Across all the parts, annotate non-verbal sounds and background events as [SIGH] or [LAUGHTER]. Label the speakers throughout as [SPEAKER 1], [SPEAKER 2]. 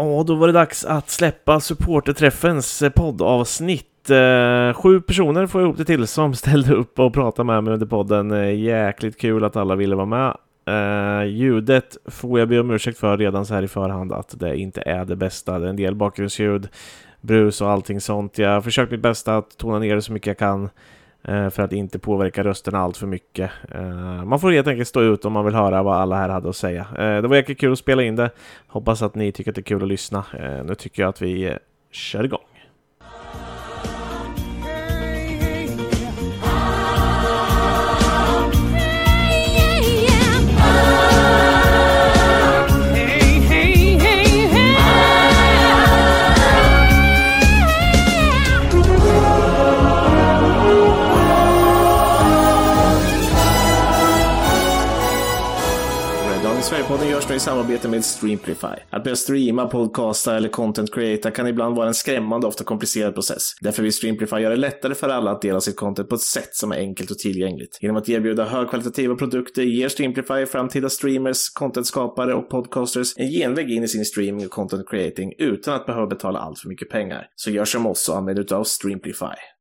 [SPEAKER 1] Ja, då var det dags att släppa supporterträffens poddavsnitt. Eh, sju personer får jag ihop det till som ställde upp och pratade med mig under podden. Eh, jäkligt kul att alla ville vara med. Eh, ljudet får jag be om ursäkt för redan så här i förhand att det inte är det bästa. Det är en del bakgrundsljud, brus och allting sånt. Jag har försökt mitt bästa att tona ner det så mycket jag kan Eh, för att inte påverka rösterna allt för mycket. Eh, man får helt enkelt stå ut om man vill höra vad alla här hade att säga. Eh, det var jäkligt kul att spela in det. Hoppas att ni tycker att det är kul att lyssna. Nu tycker jag att vi kör igång.
[SPEAKER 2] Podden görs nu i samarbete med Streamplify. Att börja streama, podcasta eller content creata kan ibland vara en skrämmande och ofta komplicerad process. Därför vill Streamplify göra det lättare för alla att dela sitt content på ett sätt som är enkelt och tillgängligt. Genom att erbjuda högkvalitativa produkter ger Streamplify framtida streamers, contentskapare och podcasters en genväg in i sin streaming och content creating utan att behöva betala allt för mycket pengar. Så gör som oss och använd utav Streamplify.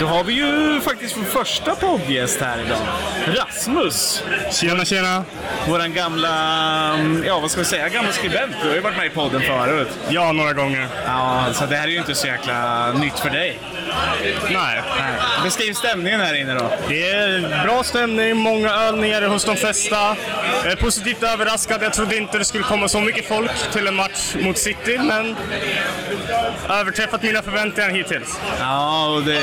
[SPEAKER 3] Då har vi ju faktiskt vår första poddgäst här idag. Rasmus.
[SPEAKER 4] Tjena, tjena.
[SPEAKER 3] Våran gamla, mm, ja vad ska vi säga, gamla skribent. Du har ju varit med i podden förut.
[SPEAKER 4] Ja, några gånger.
[SPEAKER 3] Ja, så det här är ju inte så jäkla nytt för dig.
[SPEAKER 4] Nej.
[SPEAKER 3] Nej. Beskriv stämningen här inne då.
[SPEAKER 4] Det är bra stämning, många nere hos de flesta. Jag är positivt överraskad. Jag trodde inte det skulle komma så mycket folk till en match mot City, men överträffat mina förväntningar hittills.
[SPEAKER 3] Ja, och det,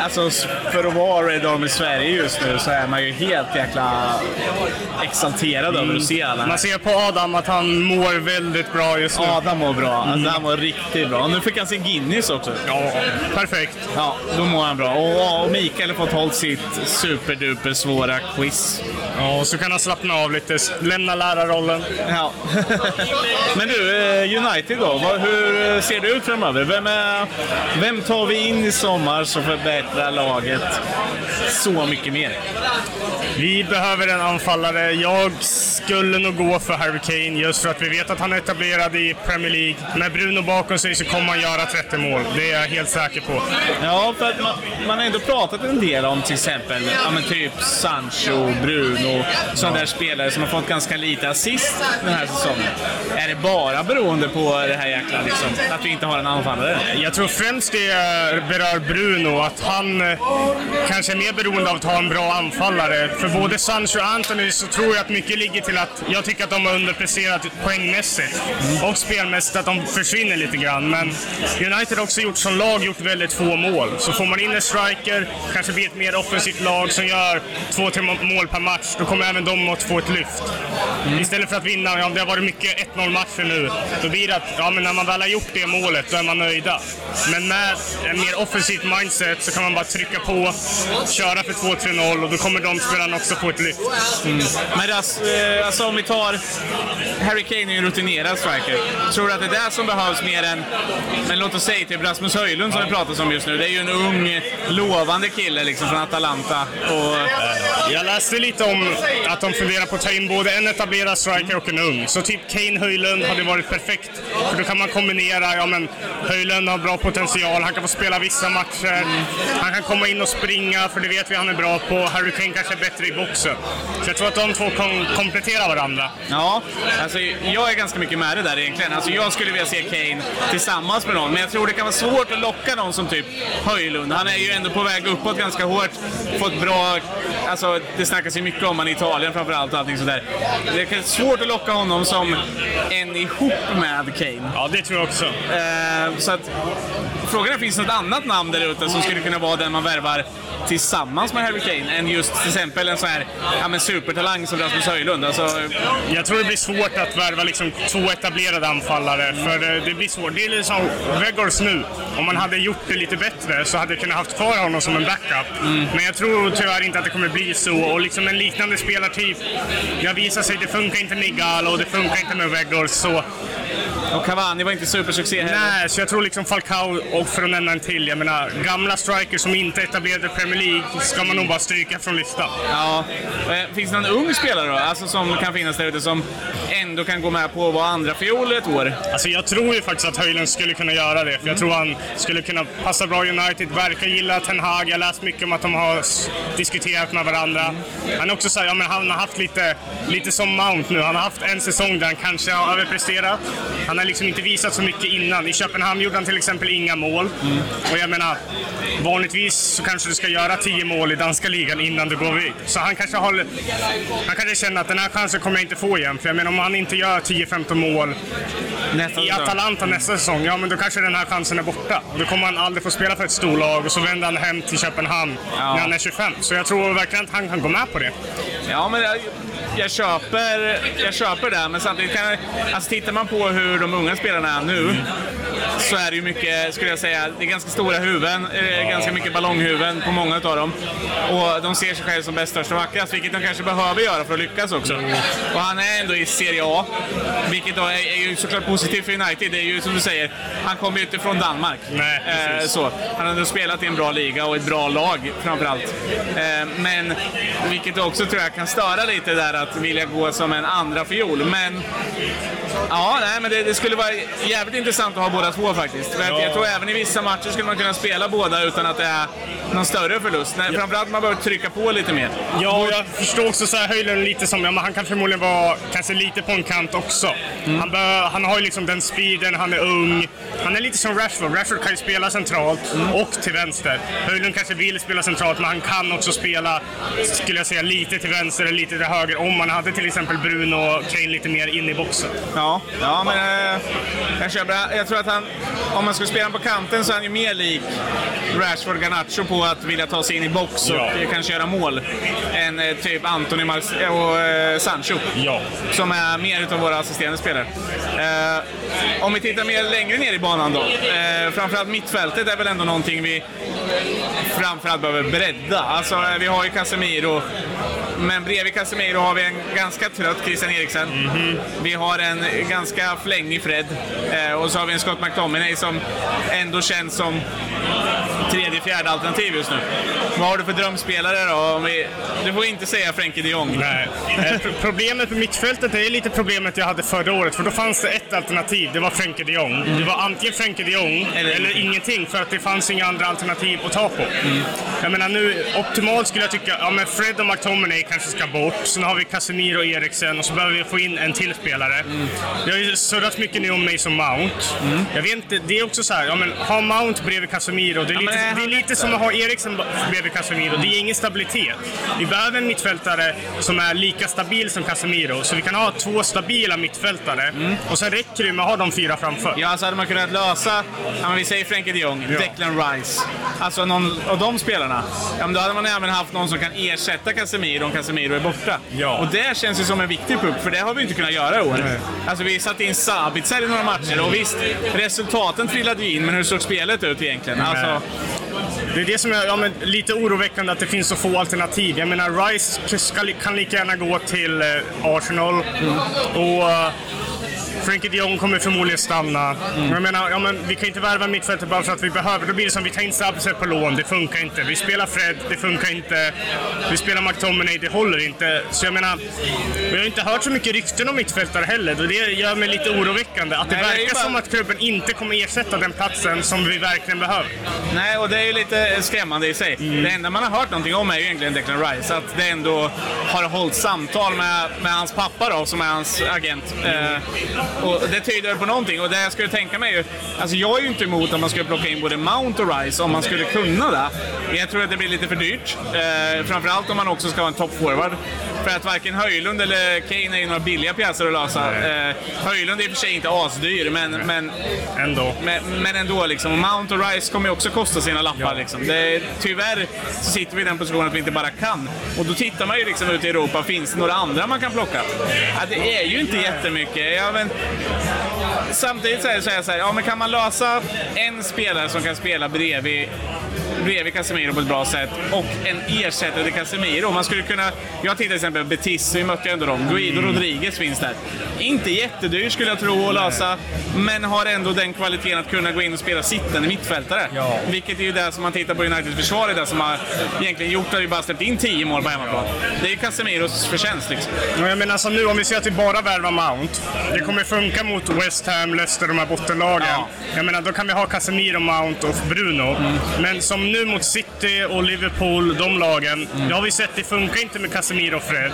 [SPEAKER 3] alltså för att vara Red Army Sverige just nu så är man ju helt jäkla exalterad över att se alla
[SPEAKER 4] Man ser på Adam att han mår väldigt bra just nu.
[SPEAKER 3] Adam mår bra. Alltså, han mår riktigt bra. Nu fick han sin Guinness också.
[SPEAKER 4] Ja, perfekt.
[SPEAKER 3] Ja, då mår han bra. Och, och Mikael har fått hållit sitt superduper svåra quiz.
[SPEAKER 4] Ja, och så kan han slappna av lite, lämna lärarrollen.
[SPEAKER 3] Ja. [LAUGHS] Men du, eh, United då? Hur ser det ut framöver? Vem, är, vem tar vi in i sommar som förbättrar laget så mycket mer?
[SPEAKER 4] Vi behöver en anfallare. Jag skulle nog gå för Harry Kane just för att vi vet att han är etablerad i Premier League. Med Bruno bakom sig så kommer han göra 30 mål. Det är jag helt säker på.
[SPEAKER 3] Ja, för att man, man har ändå pratat en del om till exempel ja, men typ Sancho, Bruno, sådana där spelare som har fått ganska lite assist den här säsongen. Är det bara beroende på det här jäkla liksom, att vi inte har en anfallare?
[SPEAKER 4] Jag tror främst det berör Bruno, att han eh, kanske är mer beroende av att ha en bra anfallare. För både Sancho och Anthony så tror jag att mycket ligger till att jag tycker att de har underpresterat poängmässigt och spelmässigt, att de försvinner lite grann. Men United har också gjort som lag gjort väldigt få mål. Så får man in en striker, kanske blir ett mer offensivt lag som gör två, tre mål per match, då kommer även de att få ett lyft. Istället för att vinna, ja det har varit mycket 1-0 matcher nu, då blir det att ja, men när man väl har gjort det målet, då är man nöjda. Men med en mer offensivt mindset så kan man bara trycka på, köra för 2-3-0 och då kommer de spelarna också få ett lyft.
[SPEAKER 3] Men Ras, eh, alltså om vi tar... Harry Kane är ju en rutinerad striker. Tror du att det är det som behövs mer än... Men låt oss säga typ Rasmus Höjlund som det pratas om just nu. Det är ju en ung, lovande kille liksom från Atalanta. Och,
[SPEAKER 4] Jag läste lite om att de funderar på att ta in både en etablerad striker och en ung. Så typ Kane Höjlund hade varit perfekt. För då kan man kombinera, ja men Höjlund har bra potential, han kan få spela vissa matcher. Han kan komma in och springa, för det vet vi han är bra på. Harry Kane kanske är bättre i boxen. Så jag tror att de två kan komplettera varandra.
[SPEAKER 3] ja, alltså jag är ganska mycket med det där egentligen. Alltså jag skulle vilja se Kane tillsammans med någon, men jag tror det kan vara svårt att locka någon som typ Höjlund. Han är ju ändå på väg uppåt ganska hårt. Fått bra... Alltså det snackas ju mycket om han i Italien framförallt och allting sådär. Det är svårt att locka honom som en ihop med Kane.
[SPEAKER 4] Ja, det tror jag också.
[SPEAKER 3] Eh, så att frågan är, finns det något annat namn där ute som skulle kunna vara den man värvar tillsammans med Harry Kane än just till exempel en sån här ja, men supertalang som Rasmus Höjlund? Alltså,
[SPEAKER 4] Jag tror det blir svårt att värva liksom två etablerade anfallare, för det, det blir svårt. Det är lite som Weghorst nu. Om man hade gjort det lite bättre så hade jag kunnat haft kvar honom som en backup. Men jag tror tyvärr inte att det kommer bli så. Och liksom en liknande spelartyp, har visat sig, det funkar inte med Igalo och det funkar inte med Weghorst. Så
[SPEAKER 3] Och Cavani var inte supersuccé heller.
[SPEAKER 4] Nej, så jag tror liksom Falcao, och för att nämna en till, jag menar gamla strikers som inte etablerade Premier League ska man nog bara stryka från listan.
[SPEAKER 3] Ja. Eh, Finns det någon ung spelare då? Alltså som kan finnas där ute som ändå kan gå med på att vara andra fiol ett år?
[SPEAKER 4] Alltså jag tror ju faktiskt att Höjlund skulle kunna göra det, för jag tror han skulle kunna passa bra i United, verkar gilla Ten Hag, jag har läst mycket om att de har diskuterat med varandra. Han är också så här, ja men han har haft lite, lite som Mount nu, han har haft en säsong där han kanske har överpresterat. Han har liksom inte visat så mycket innan. I Köpenhamn gjorde han till exempel inga mål. Och jag menar, vanligtvis så kanske du ska göra 10 mål i danska ligan innan du går vid. Så han kanske har, han kanske känner att den här chansen kommer jag inte få igen. För jag menar om han inte gör 10-15 mål
[SPEAKER 3] Nästa
[SPEAKER 4] i. Atalanta nästa säsong, ja men då kanske den här chansen är borta. Då kommer han aldrig få spela för ett storlag och så vänder han hem till Köpenhamn
[SPEAKER 3] Ja.
[SPEAKER 4] när han är 25. Så jag tror verkligen att han kan gå med på det.
[SPEAKER 3] Ja, men jag, köper, jag köper det, men samtidigt kan jag, alltså tittar man på hur de unga spelarna är nu så är det ju mycket, skulle jag säga, det är ganska stora huvuden, eh, ganska mycket ballonghuvuden på många av dem. Och de ser sig själva som bäst, störst och vackrast, vilket de kanske behöver göra för att lyckas också. Och han är ändå i Serie A, vilket då är, är ju såklart positivt för United. Det är ju som du säger, han kommer ju inte från Danmark.
[SPEAKER 4] Nej,
[SPEAKER 3] Eh, så. Han har ändå spelat i en bra liga och ett bra lag framförallt. Eh, men vilket också tror jag kan störa lite där att vilja gå som en andra fiol. Men ja, nej, men det, det skulle vara jävligt intressant att ha båda två faktiskt. För
[SPEAKER 4] Ja.
[SPEAKER 3] Jag tror även i vissa matcher skulle man kunna spela båda utan att det är någon större förlust. Nej, Framförallt man behöver trycka på lite mer.
[SPEAKER 4] Ja, och jag förstår också så här Höjlund lite som, ja, men han kan förmodligen vara kanske lite på en kant också. Han, bör, han har ju liksom den speeden, han är ung. Han är lite som Rashford. Rashford kan ju spela centralt och till vänster. Höjlund kanske vill spela centralt, men han kan också spela, skulle jag säga, lite till vänster eller lite till höger. Om man hade till exempel Bruno och Kane lite mer in i boxen.
[SPEAKER 3] Ja, ja men eh, jag köper. Jag tror att han, om man skulle spela honom på kanten så är han ju mer lik Rashford Garnacho på att vilja ta sig in i box och
[SPEAKER 4] Ja.
[SPEAKER 3] kanske göra mål än eh, typ Anthony Mar- och eh, Sancho.
[SPEAKER 4] Ja.
[SPEAKER 3] Som är mer utav våra assisterande spelare. Eh, om vi tittar mer längre ner i banan då. Eh, framförallt mittfältet är väl ändå någonting vi framförallt behöver bredda. Alltså eh, vi har ju Casemiro. Men bredvid Casemiro har vi en ganska trött Christian Eriksen. Vi har en ganska flängig Fred. Eh, och så har vi en Scott McTominay som ändå känns som tredje, fjärde alternativ just nu. Vad har du för drömspelare då? Du får inte säga Frenkie de Jong.
[SPEAKER 4] Nej. Eh, pro- Problemet med mittfältet är lite problemet jag hade förra året, för då fanns det ett alternativ. Det var Frenkie de Jong. Det var antingen Frenkie de Jong
[SPEAKER 3] Eller
[SPEAKER 4] eller, ingenting, för att det fanns inga andra alternativ att ta på. Jag menar nu, optimalt skulle jag tycka, ja men Fred och McTominay kanske ska bort. Sen har vi Casemiro och Eriksen och så behöver vi få in en till spelare. Det har ju surrats mycket nu om Mason Mount. Jag vet inte, det är också så här, ja men ha Mount bredvid Casemiro, det är,
[SPEAKER 3] Ja,
[SPEAKER 4] lite, det är lite som att ha Eriksen bredvid Casemiro. Det är ingen stabilitet. Vi behöver en mittfältare som är lika stabil som Casemiro, så vi kan ha två stabila mittfältare. Och sen räcker det med att ha de fyra framför.
[SPEAKER 3] Ja, så hade man kunnat lösa, ja, vi säger Frenkie de Jong,
[SPEAKER 4] Ja.
[SPEAKER 3] Declan Rice. Alltså någon av de spelarna. Ja, men då hade man även haft någon som kan ersätta Casemiro om Casemiro är borta.
[SPEAKER 4] Ja.
[SPEAKER 3] Och det känns ju som en viktig puck, för det har vi inte kunnat göra i år.
[SPEAKER 4] Nej.
[SPEAKER 3] Alltså vi satte in Sabitzer i några matcher och visst, resultaten trillade ju in, men hur såg spelet ut egentligen? Alltså,
[SPEAKER 4] Det är det som är ja, men, lite oroväckande, att det finns så få alternativ. Jag menar, Rice ska, kan lika gärna gå till eh, Arsenal. Och Frenkie de Jong kommer förmodligen stanna. Jag menar, ja, men, vi kan inte värva mittfältet bara för att vi behöver. Då blir det som vi tar in Sabitzer på lån, det funkar inte. Vi spelar Fred, det funkar inte. Vi spelar McTominay, det håller inte. Så jag menar, vi har inte hört så mycket rykten om mittfältare heller. Och det gör mig lite oroväckande. Att det
[SPEAKER 3] Nej, det
[SPEAKER 4] verkar
[SPEAKER 3] bara-
[SPEAKER 4] som att klubben inte kommer ersätta den platsen som vi verkligen behöver.
[SPEAKER 3] Nej, och det är ju lite skrämmande i sig. Det enda man har hört någonting om är ju egentligen Declan Rice. Att det ändå har hållit samtal med, med hans pappa då, som är hans agent. Eh, och det tyder på någonting. Och det jag skulle tänka mig är ju, alltså jag är ju inte emot att man skulle plocka in både Mount och Rice om man skulle kunna det. Men jag tror att det blir lite för dyrt. Eh, framförallt om man också ska ha en toppforward. För att varken Höjlund eller Kane är ju några billiga pjäser att lösa. Eh, Höjlund är i och för sig inte asdyr, men, men
[SPEAKER 4] Ändå.
[SPEAKER 3] men, men ändå, liksom. Mount och Rice kommer ju också kosta sina lappar. Liksom. Det är, tyvärr så sitter vi i den positionen att vi inte bara kan. Och då tittar man ju liksom ut i Europa, finns det några andra man kan plocka? Ja, det är ju inte jättemycket. Ja, men, Yes. Samtidigt så är det så här, ja men kan man lösa en spelare som kan spela bredvid bredvid Casemiro på ett bra sätt och en ersättare till Casemiro. Man skulle kunna, jag tittar till exempel Betis, vi mötte ju ändå dem. Guido Rodriguez finns där. Inte jättedyr skulle jag tro att lösa, men har ändå den kvaliteten att kunna gå in och spela sittande mittfältare.
[SPEAKER 4] Ja.
[SPEAKER 3] Vilket är ju det som man tittar på Uniteds försvar, det som har egentligen gjort att vi bara släppt in 10 mål på hemmaplan. Det är ju Casemiros förtjänst liksom.
[SPEAKER 4] Jag menar som nu, om vi ser att vi bara värvar Mount. Det kommer funka mot West Ham, Leicester, de här bottenlagen.
[SPEAKER 3] Ja.
[SPEAKER 4] Jag menar, då kan vi ha Casemiro, Mount och Bruno. Men som nu mot City och Liverpool, de lagen. Det har vi sett, det funkar inte med Casemiro och Fred.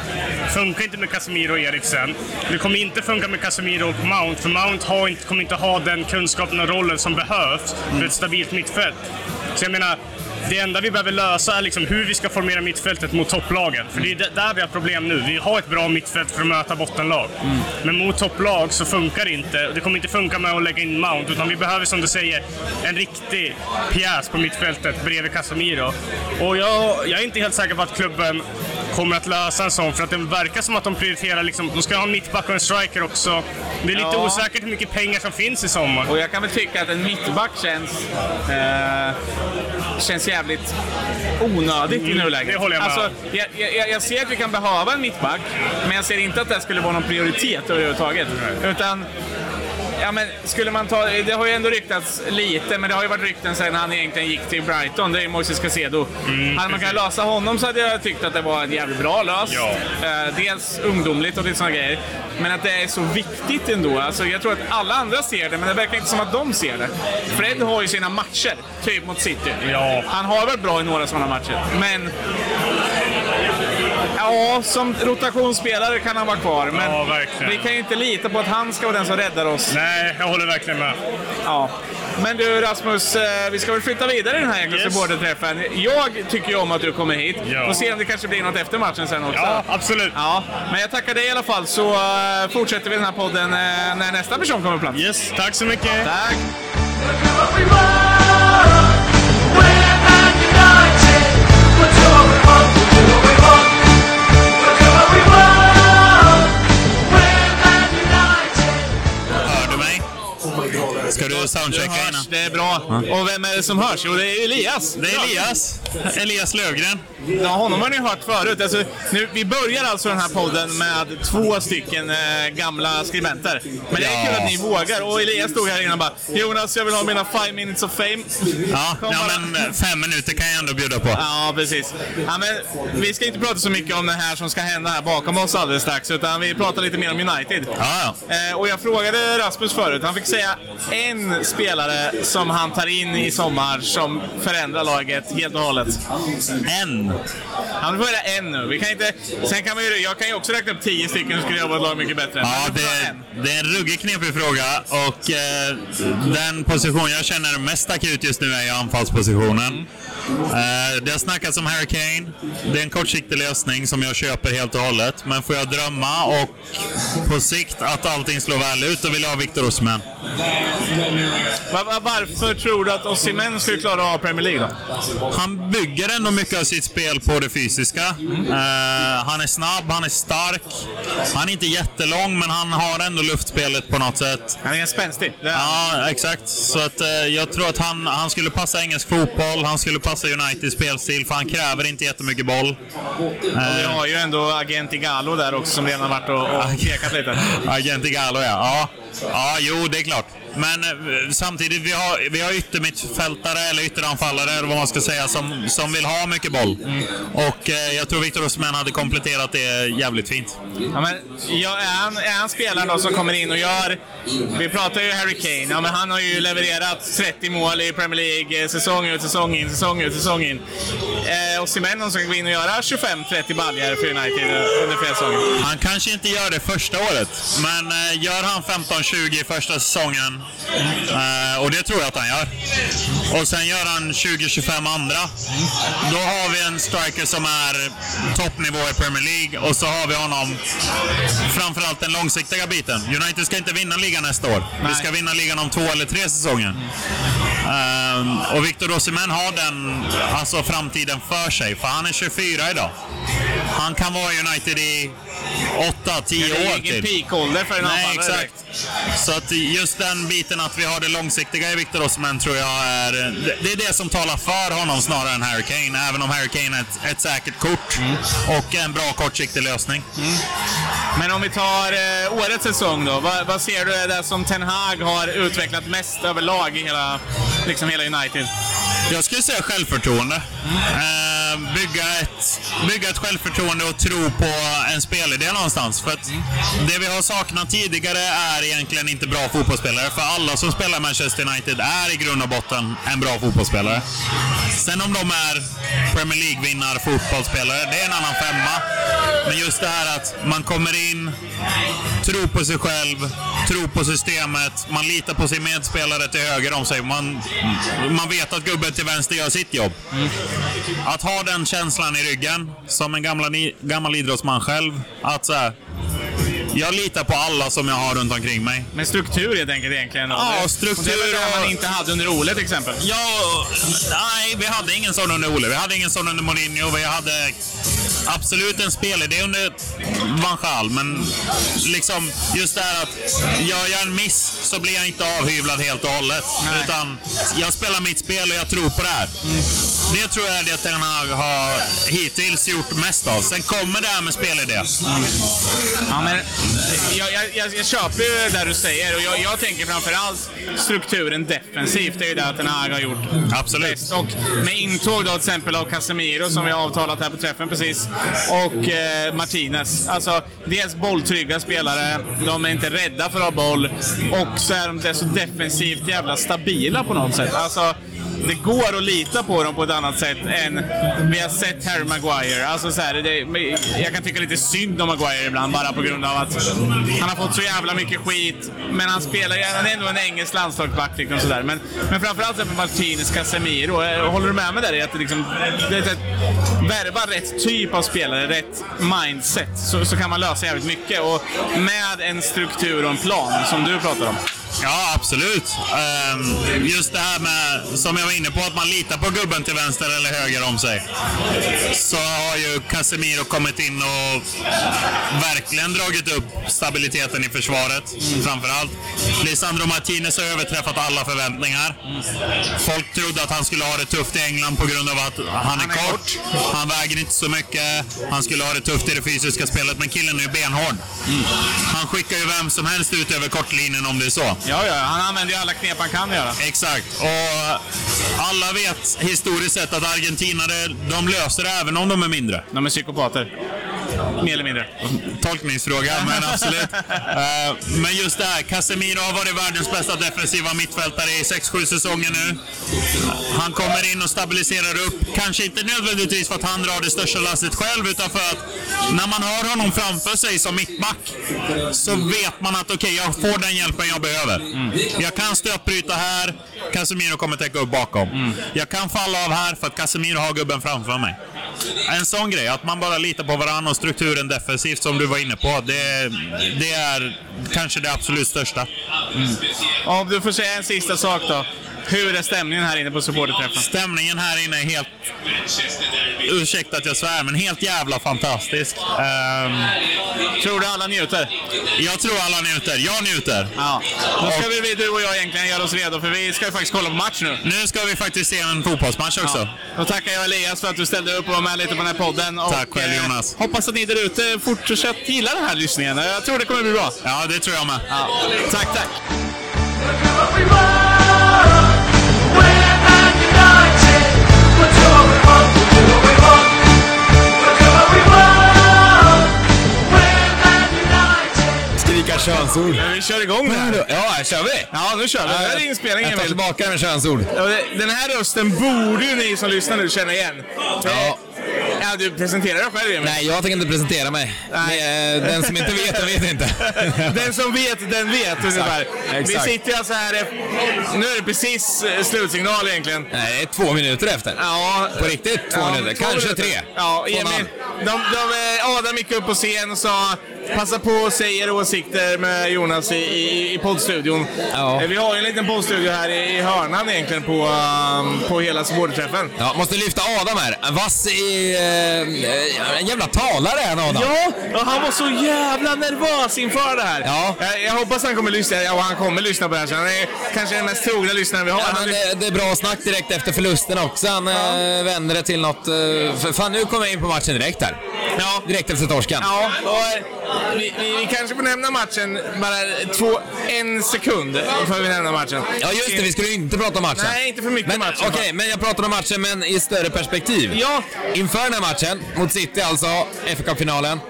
[SPEAKER 4] Funkar inte med Casemiro och Eriksen. Det kommer inte funka med Casemiro och Mount, för Mount har inte, kommer inte ha den kunskapen och rollen som behövs för ett stabilt mittfält. Så jag menar, det enda vi behöver lösa är liksom hur vi ska formera mittfältet mot topplagen. För det är där vi har problem nu. Vi har ett bra mittfält för att möta bottenlag. Men mot topplag så funkar det inte. Det kommer inte funka med att lägga in Mount, utan vi behöver som du säger en riktig pjäs på mittfältet bredvid Casemiro. Och jag, jag är inte helt säker på att klubben kommer att lösa en sån, för att det verkar som att de prioriterar liksom, de ska ha en mittback och en striker också. Det är lite
[SPEAKER 3] Ja.
[SPEAKER 4] osäkert hur mycket pengar som finns i sommar.
[SPEAKER 3] Och jag kan väl tycka att en mittback känns, eh, känns jävligt onödigt i nuläget.
[SPEAKER 4] det håller jag med
[SPEAKER 3] alltså, jag, jag, jag ser att vi kan behöva en mittback, men jag ser inte att det skulle vara någon prioritet överhuvudtaget. Utan, ja men skulle man ta, det har ju ändå ryktats lite, men det har ju varit rykten sen han egentligen gick till Brighton. Det är Moises Caicedo. hade man kunnat lösa honom så hade jag tyckt att det var en jävligt bra lös.
[SPEAKER 4] Ja.
[SPEAKER 3] Eh, dels ungdomligt och lite sådana grejer. Men att det är så viktigt ändå. Alltså, jag tror att alla andra ser det, men det verkar inte som att de ser det. Fred har ju sina matcher, typ mot City.
[SPEAKER 4] Ja.
[SPEAKER 3] Han har varit bra i några sådana matcher, men... Ja, som rotationsspelare kan han vara kvar, men
[SPEAKER 4] Ja,
[SPEAKER 3] vi kan ju inte lita på att han ska vara den som räddar oss.
[SPEAKER 4] Nej, jag håller verkligen med.
[SPEAKER 3] Ja. Men du Rasmus, eh, vi ska väl flytta vidare den här jäkla
[SPEAKER 4] Yes.
[SPEAKER 3] Jag tycker ju om att du kommer hit.
[SPEAKER 4] Ja.
[SPEAKER 3] Får se om det kanske blir något efter matchen sen också.
[SPEAKER 4] Ja, absolut.
[SPEAKER 3] Ja, men jag tackar dig i alla fall så eh, fortsätter vi den här podden eh, när nästa person kommer på plats.
[SPEAKER 4] Yes, tack så mycket.
[SPEAKER 3] Tack!
[SPEAKER 5] Ska du
[SPEAKER 3] Du
[SPEAKER 5] soundchecka
[SPEAKER 3] hörs,
[SPEAKER 5] innan?
[SPEAKER 3] Det är bra. Och vem är det som hörs? Jo, det är Elias.
[SPEAKER 5] Det är Elias. Elias Lövgren.
[SPEAKER 3] Ja, honom har ni hört förut. Alltså, nu, vi börjar alltså den här podden med två stycken eh, gamla skribenter. Men det är
[SPEAKER 5] Ja.
[SPEAKER 3] kul att ni vågar. Och Elias stod här innan och bara Jonas, jag vill ha mina five minutes of fame.
[SPEAKER 5] Ja, ja men eh, fem minuter kan jag ändå bjuda på.
[SPEAKER 3] Ja, precis. Ja, men, vi ska inte prata så mycket om det här som ska hända här bakom oss alldeles strax, utan vi pratar lite mer om United.
[SPEAKER 5] Ja, ja.
[SPEAKER 3] Eh, och jag frågade Rasmus förut, han fick säga en spelare som han tar in i sommar som förändrar laget helt och hållet.
[SPEAKER 5] En.
[SPEAKER 3] Han får göra en nu. Vi kan inte, sen kan vi, ju- jag kan ju också räkna upp tio stycken som skulle göra vårt lag mycket bättre.
[SPEAKER 5] Ja, det,
[SPEAKER 3] en.
[SPEAKER 5] det är en ruggigt knepig fråga och eh, den position jag känner mest akut just nu är ju anfallspositionen. Eh, det har snackats om Harry Kane. Det är en kortsiktig lösning som jag köper helt och hållet. Men får jag drömma och på sikt att allting slår väl ut, då vill jag ha Victor Osimhen.
[SPEAKER 3] Va- va- varför tror du att Osimhen skulle klara av Premier League då?
[SPEAKER 5] Han bygger ändå mycket av sitt spel på det fysiska. Eh, han är snabb, han är stark. Han är inte jättelång, men han har ändå luftspelet på något sätt.
[SPEAKER 3] Han är spänstig.
[SPEAKER 5] Ja, exakt. Så att, eh, jag tror att han, han skulle passa engelsk fotboll, han skulle passa Uniteds spelstil, för han kräver inte jättemycket boll.
[SPEAKER 3] Vi har ju ändå agent Igalo där också som redan varit och, och [LAUGHS] pekat lite.
[SPEAKER 5] Agent Igalo, ja. ja. Ja, jo, det är klart. Men eh, samtidigt, vi har, vi har yttermittfältare, eller ytteranfallare, eller vad man ska säga, som, som vill ha mycket boll. Och eh, jag tror Victor Osimhen hade kompletterat det jävligt fint.
[SPEAKER 3] Ja, men, ja, är, han, är han spelaren då som kommer in och gör... Vi pratar ju Harry Kane. Ja, men han har ju levererat 30 mål i Premier League eh, säsong ut, säsong in, säsong ut, säsong in. Eh, Osimhen som ska gå in och göra 25-30 baljor för United eh, under flera säsonger.
[SPEAKER 5] Han kanske inte gör det första året, men eh, gör han 15-20 första säsongen, och det tror jag att han gör, och sen gör han 20-25 andra, då har vi en striker som är toppnivå i Premier League och så har vi honom framförallt den långsiktiga biten. United ska inte vinna ligan nästa år. Vi ska vinna ligan om två eller tre säsonger. Ehm, och Victor Osimhen har den alltså, framtiden för sig, för han är 24 idag. Han kan vara United i 8-10
[SPEAKER 3] Det är
[SPEAKER 5] år
[SPEAKER 3] ingen
[SPEAKER 5] typ.
[SPEAKER 3] peakålder för en
[SPEAKER 5] Nej, exakt. Så att just den biten att vi har det långsiktiga i Victor Osimhen tror jag är... det- Det är det som talar för honom snarare än Harry Kane. Även om Harry Kane är ett, ett säkert kort och en bra kortsiktig lösning.
[SPEAKER 3] Men om vi tar eh, årets säsong då. Vad, vad ser du är det som Ten Hag har utvecklat mest överlag i hela, liksom hela United?
[SPEAKER 5] Jag skulle säga självförtroende. Eh, bygga, ett, bygga ett självförtroende och tro på en spelidé någonstans. För att det vi har saknat tidigare är egentligen inte bra fotbollsspelare. För alla som spelar i Manchester United är i grund och botten en bra fotbollsspelare. Sen om de är Premier League-vinnare fotbollsspelare, det är en annan femma. Men just det här att man kommer in, tror på sig själv, tror på systemet, man litar på sin medspelare till höger om sig. Man, man vet att gubben till vänster gör sitt jobb. Att ha den känslan i ryggen, som en gamla, gammal idrottsman själv, att så här, jag litar på alla som jag har runt omkring mig.
[SPEAKER 3] Med struktur helt enkelt egentligen.
[SPEAKER 5] Ja,
[SPEAKER 3] det-
[SPEAKER 5] struktur
[SPEAKER 3] och Det var det man inte hade under Ole till exempel.
[SPEAKER 5] Ja, nej, vi hade ingen sån under Ole. Vi hade ingen sån under Mourinho. Vi hade absolut en spelidé under Van Gaal, men liksom just det här att gör jag en miss så blir jag inte avhyvlad helt och hållet.
[SPEAKER 3] Nej.
[SPEAKER 5] Utan jag spelar mitt spel och jag tror på det här. Det tror jag är det Ten Hag har hittills gjort mest av. Sen kommer det här med spelidé.
[SPEAKER 3] Ja, men jag, jag, jag, jag köper ju det du säger och jag, jag tänker framförallt strukturen defensivt. Det är ju det Ten Hag har gjort
[SPEAKER 5] Absolut.
[SPEAKER 3] bäst. Och med intåg då till exempel av Casemiro som vi har avtalat här på träffen precis. Och eh, Martinez. Alltså, dels bolltrygga spelare. De är inte rädda för att ha boll. Och så är de dessutom defensivt jävla stabila på något sätt. Alltså, det går att lita på dem på ett annat sätt än vi har sett Harry Maguire. Alltså så här, det, jag kan tycka lite synd om Maguire ibland bara på grund av att han har fått så jävla mycket skit. Men han spelar ju, han är ändå en engelsk landslagsback liksom sådär. Men, men framförallt så för Martinez, Casemiro. Eh, håller du med mig där i att det liksom, det det, värva rätt typ av spelare, rätt mindset, så, så kan man lösa jävligt mycket. Och med en struktur och en plan som du pratar om.
[SPEAKER 5] Ja, absolut. Ehm, just det här med, som jag var inne på, att man litar på gubben till vänster eller höger om sig. Så har ju Casemiro kommit in och verkligen dragit upp stabiliteten i försvaret, framför allt. Lisandro Martinez har överträffat alla förväntningar. Folk trodde att han skulle ha det tufft i England på grund av att han är kort. Han väger inte så mycket. Han skulle ha det tufft i det fysiska spelet, men killen är ju benhård. Han skickar ju vem som helst ut över kortlinjen om det är så.
[SPEAKER 3] Ja, ja, han använder ju alla knep han kan göra.
[SPEAKER 5] Exakt. Och alla vet historiskt sett att argentinare, de löser det även om de är mindre.
[SPEAKER 3] De är psykopater. Mer eller mindre.
[SPEAKER 5] Tolkningsfråga, men [LAUGHS] absolut. Eh, men just det här, Casemiro har varit världens bästa defensiva mittfältare i 6-7 säsonger nu. Han kommer in och stabiliserar upp, kanske inte nödvändigtvis för att han drar det största lasset själv, utan för att när man har honom framför sig som mittback så vet man att okej, jag får den hjälpen jag behöver. Jag kan stötbryta här, Casemiro kommer täcka upp bakom. Jag kan falla av här för att Casemiro har gubben framför mig. En sån grej, att man bara litar på varandra och strukturen defensivt som du var inne på. Det, det är kanske det absolut största. Mm.
[SPEAKER 3] Om du får säga en sista sak då. Hur är stämningen här inne på supporterträffen?
[SPEAKER 5] Stämningen här inne är helt... Ursäkta att jag svär, men helt jävla fantastisk. Ehm,
[SPEAKER 3] Tror du alla njuter?
[SPEAKER 5] jag tror alla njuter. Jag njuter.
[SPEAKER 3] Ja. Då ska vi, du och jag egentligen göra oss redo, för vi ska ju faktiskt kolla på match nu.
[SPEAKER 5] Nu ska vi faktiskt se en fotbollsmatch också.
[SPEAKER 3] Då tackar jag Elias för att du ställde upp och var med lite på den här podden. Och,
[SPEAKER 5] Tack själv,
[SPEAKER 3] eh,
[SPEAKER 5] Jonas.
[SPEAKER 3] hoppas att ni där ute fortsätter gilla den här lyssningen. Jag tror det kommer bli bra.
[SPEAKER 5] Ja, det tror jag med.
[SPEAKER 3] Ja. Tack, tack.
[SPEAKER 6] Könsord.
[SPEAKER 3] Men vi kör igång det här.
[SPEAKER 6] Ja, kör vi?
[SPEAKER 3] Ja, nu kör vi. Det här är inspelningen,
[SPEAKER 6] Jag tar tillbaka med könsord.
[SPEAKER 3] Det- Den här rösten borde ju ni som lyssnar nu känna igen.
[SPEAKER 6] Ja.
[SPEAKER 3] Ja, du presenterar dig själv, Emil.
[SPEAKER 6] Nej, jag tänker inte presentera mig.
[SPEAKER 3] Nej.
[SPEAKER 6] Den som inte vet, den vet inte. [LAUGHS]
[SPEAKER 3] Den som vet, den vet ungefär. Vi
[SPEAKER 6] Exakt.
[SPEAKER 3] sitter alltså här, nu är det precis eh, slutsignal egentligen.
[SPEAKER 6] Nej, två minuter efter.
[SPEAKER 3] Ja,
[SPEAKER 6] På riktigt, två minuter.
[SPEAKER 3] två
[SPEAKER 6] Kanske
[SPEAKER 3] minuter.
[SPEAKER 6] tre.
[SPEAKER 3] Ja, Emil. De, de, eh, Adam gick upp på scen och sa Passa på och säg era åsikter med Jonas i, i, i poddstudion.
[SPEAKER 6] Ja.
[SPEAKER 3] Eh, Vi har ju en liten poddstudio här i, i hörnan egentligen på, um, på hela supporterträffen.
[SPEAKER 6] Ja, måste lyfta Adam här. Vass i eh, en jävla talare han Adam.
[SPEAKER 3] Ja, och han var så jävla nervös inför det här.
[SPEAKER 6] Ja.
[SPEAKER 3] Jag, jag hoppas han kommer lyssna, ja, han kommer lyssna på det här. Så han är kanske den mest trogna lyssnaren vi har.
[SPEAKER 6] Ja,
[SPEAKER 3] Han
[SPEAKER 6] men
[SPEAKER 3] är-
[SPEAKER 6] det, det är bra snack direkt efter förlusten också. Han eh, vänder det till något... Eh, för fan, nu kommer jag in på matchen direkt här.
[SPEAKER 3] Ja.
[SPEAKER 6] Direkt efter torsken.
[SPEAKER 3] Ja, och eh, vi, vi, vi kanske får nämna matchen bara två, en sekund för vi nämner matchen.
[SPEAKER 6] Ja, just det. Vi skulle inte prata om matchen.
[SPEAKER 3] Nej, inte för mycket
[SPEAKER 6] men,
[SPEAKER 3] matchen,
[SPEAKER 6] Okej,
[SPEAKER 3] va?
[SPEAKER 6] men jag pratar om matchen men i större perspektiv.
[SPEAKER 3] Ja.
[SPEAKER 6] Inför den här matchen, mot City alltså, fa Cup-finalen.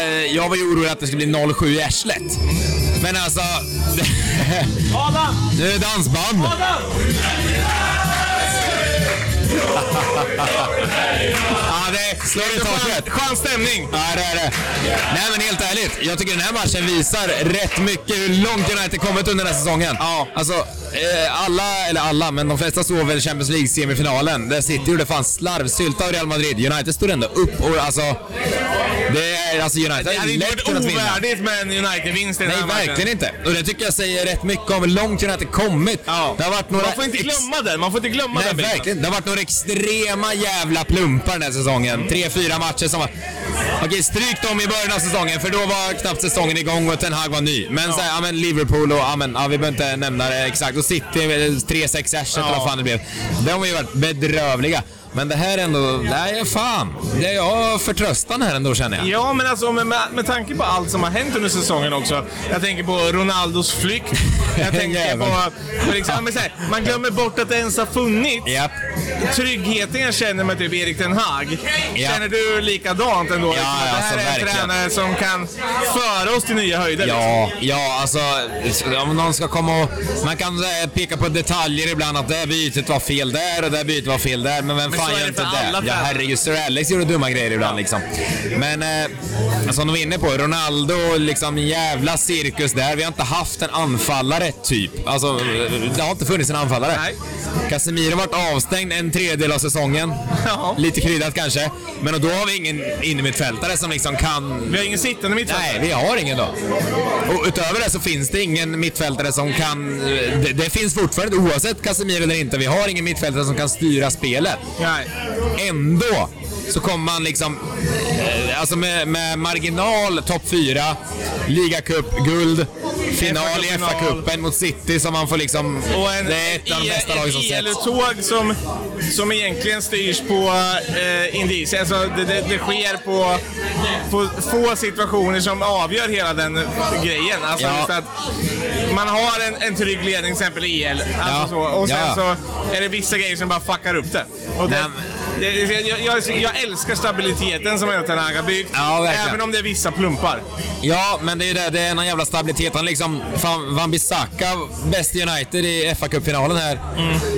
[SPEAKER 6] eh, jag var ju orolig att det skulle bli 0-7 i arslet. Men alltså...
[SPEAKER 3] Adam! [LAUGHS]
[SPEAKER 6] nu är det dansband.
[SPEAKER 3] Adam!
[SPEAKER 6] Ja, det slår i taket.
[SPEAKER 3] Skön stämning!
[SPEAKER 6] Ja, det är det. Nej, men helt ärligt. Jag tycker den här matchen visar rätt mycket hur långt United kommit under den här säsongen.
[SPEAKER 3] Ja.
[SPEAKER 6] Alltså, eh, alla, eller alla, men de flesta såg väl Champions League-semifinalen. Där City gjorde fan slarvsylta av Real Madrid. United stod ändå upp och alltså... Det är alltså United
[SPEAKER 3] Det hade inte varit ovärdigt med en United-vinst i den
[SPEAKER 6] Nej,
[SPEAKER 3] här matchen.
[SPEAKER 6] verkligen inte. Och det tycker jag säger rätt mycket om hur långt United kommit.
[SPEAKER 3] Ja.
[SPEAKER 6] Det har varit några...
[SPEAKER 3] Man får inte glömma den, man får inte glömma
[SPEAKER 6] Nej,
[SPEAKER 3] den biten.
[SPEAKER 6] verkligen. Det har varit några extrema jävla plumpar den här säsongen. Tre, fyra matcher som var... Okej, stryk dem i början av säsongen för då var knappt säsongen igång och Ten Hag var ny. Men, så här, ja, men Liverpool och, ja, men, ja, vi behöver inte nämna det exakt. Och City, eh, 3-6 ersätt eller vad fan det blev. De har ju varit bedrövliga. Men det här är ändå, nej fan. Det är jag förtröstan här ändå känner jag.
[SPEAKER 3] Ja, men alltså med, med, med tanke på allt som har hänt under säsongen också. Jag tänker på Ronaldos flykt. Jag [LAUGHS] tänker på... på liksom, här, man glömmer bort att det ens har funnits.
[SPEAKER 6] Japp.
[SPEAKER 3] Tryggheten jag känner med typ Erik Ten Hag.
[SPEAKER 6] Ja.
[SPEAKER 3] Känner du likadant ändå? Liksom, att det här
[SPEAKER 6] alltså,
[SPEAKER 3] är en
[SPEAKER 6] verkligen.
[SPEAKER 3] tränare som kan föra oss till nya höjder. liksom.
[SPEAKER 6] Ja, ja, alltså om någon ska komma och... Man kan eh, peka på detaljer ibland att det här bytet var fel där och det här bytet var fel där. Men vem fan gör inte det? Ja, herregud. Sir Alex gjorde dumma grejer ibland liksom. Men eh, som de var inne på, Ronaldo, liksom jävla cirkus där. Vi har inte haft en anfallare, typ. Alltså, det har inte funnits en anfallare.
[SPEAKER 3] Nej.
[SPEAKER 6] Casemiro har varit avstängd en tredjedel av säsongen.
[SPEAKER 3] Ja.
[SPEAKER 6] Lite kryddat kanske. Men då har vi ingen innermittfältare som liksom kan
[SPEAKER 3] Vi har ingen sittande mittfältare.
[SPEAKER 6] Nej, vi har ingen då. Och utöver det så finns det ingen mittfältare som kan... Det, det finns fortfarande, oavsett Casemiro eller inte, vi har ingen mittfältare som kan styra spelet.
[SPEAKER 3] Nej.
[SPEAKER 6] Ändå så kommer man liksom... eh, Alltså med, med marginal topp 4, ligacup, guld, final i. FA-cupen mot City som man får liksom...
[SPEAKER 3] Och en,
[SPEAKER 6] det är ett av de bästa lagen som
[SPEAKER 3] ett
[SPEAKER 6] setts.
[SPEAKER 3] ELU-tåg som, som egentligen styrs på eh, indicier. Alltså det, det, det sker på, på få situationer som avgör hela den grejen. Alltså
[SPEAKER 6] Ja.
[SPEAKER 3] att man har en, en trygg ledning, till exempel i el. Alltså
[SPEAKER 6] Ja.
[SPEAKER 3] så, och sen
[SPEAKER 6] Ja.
[SPEAKER 3] så är det vissa grejer som bara fuckar upp det. Och det Det, jag, jag, jag älskar stabiliteten som Ten Hag har byggt.
[SPEAKER 6] Ja, verkligen.
[SPEAKER 3] även om det är vissa plumpar.
[SPEAKER 6] Ja, men det är ju det. Det är någon jävla stabilitet. Han liksom... Fan, Van Bissaka, bäst i United i fa Cup-finalen här.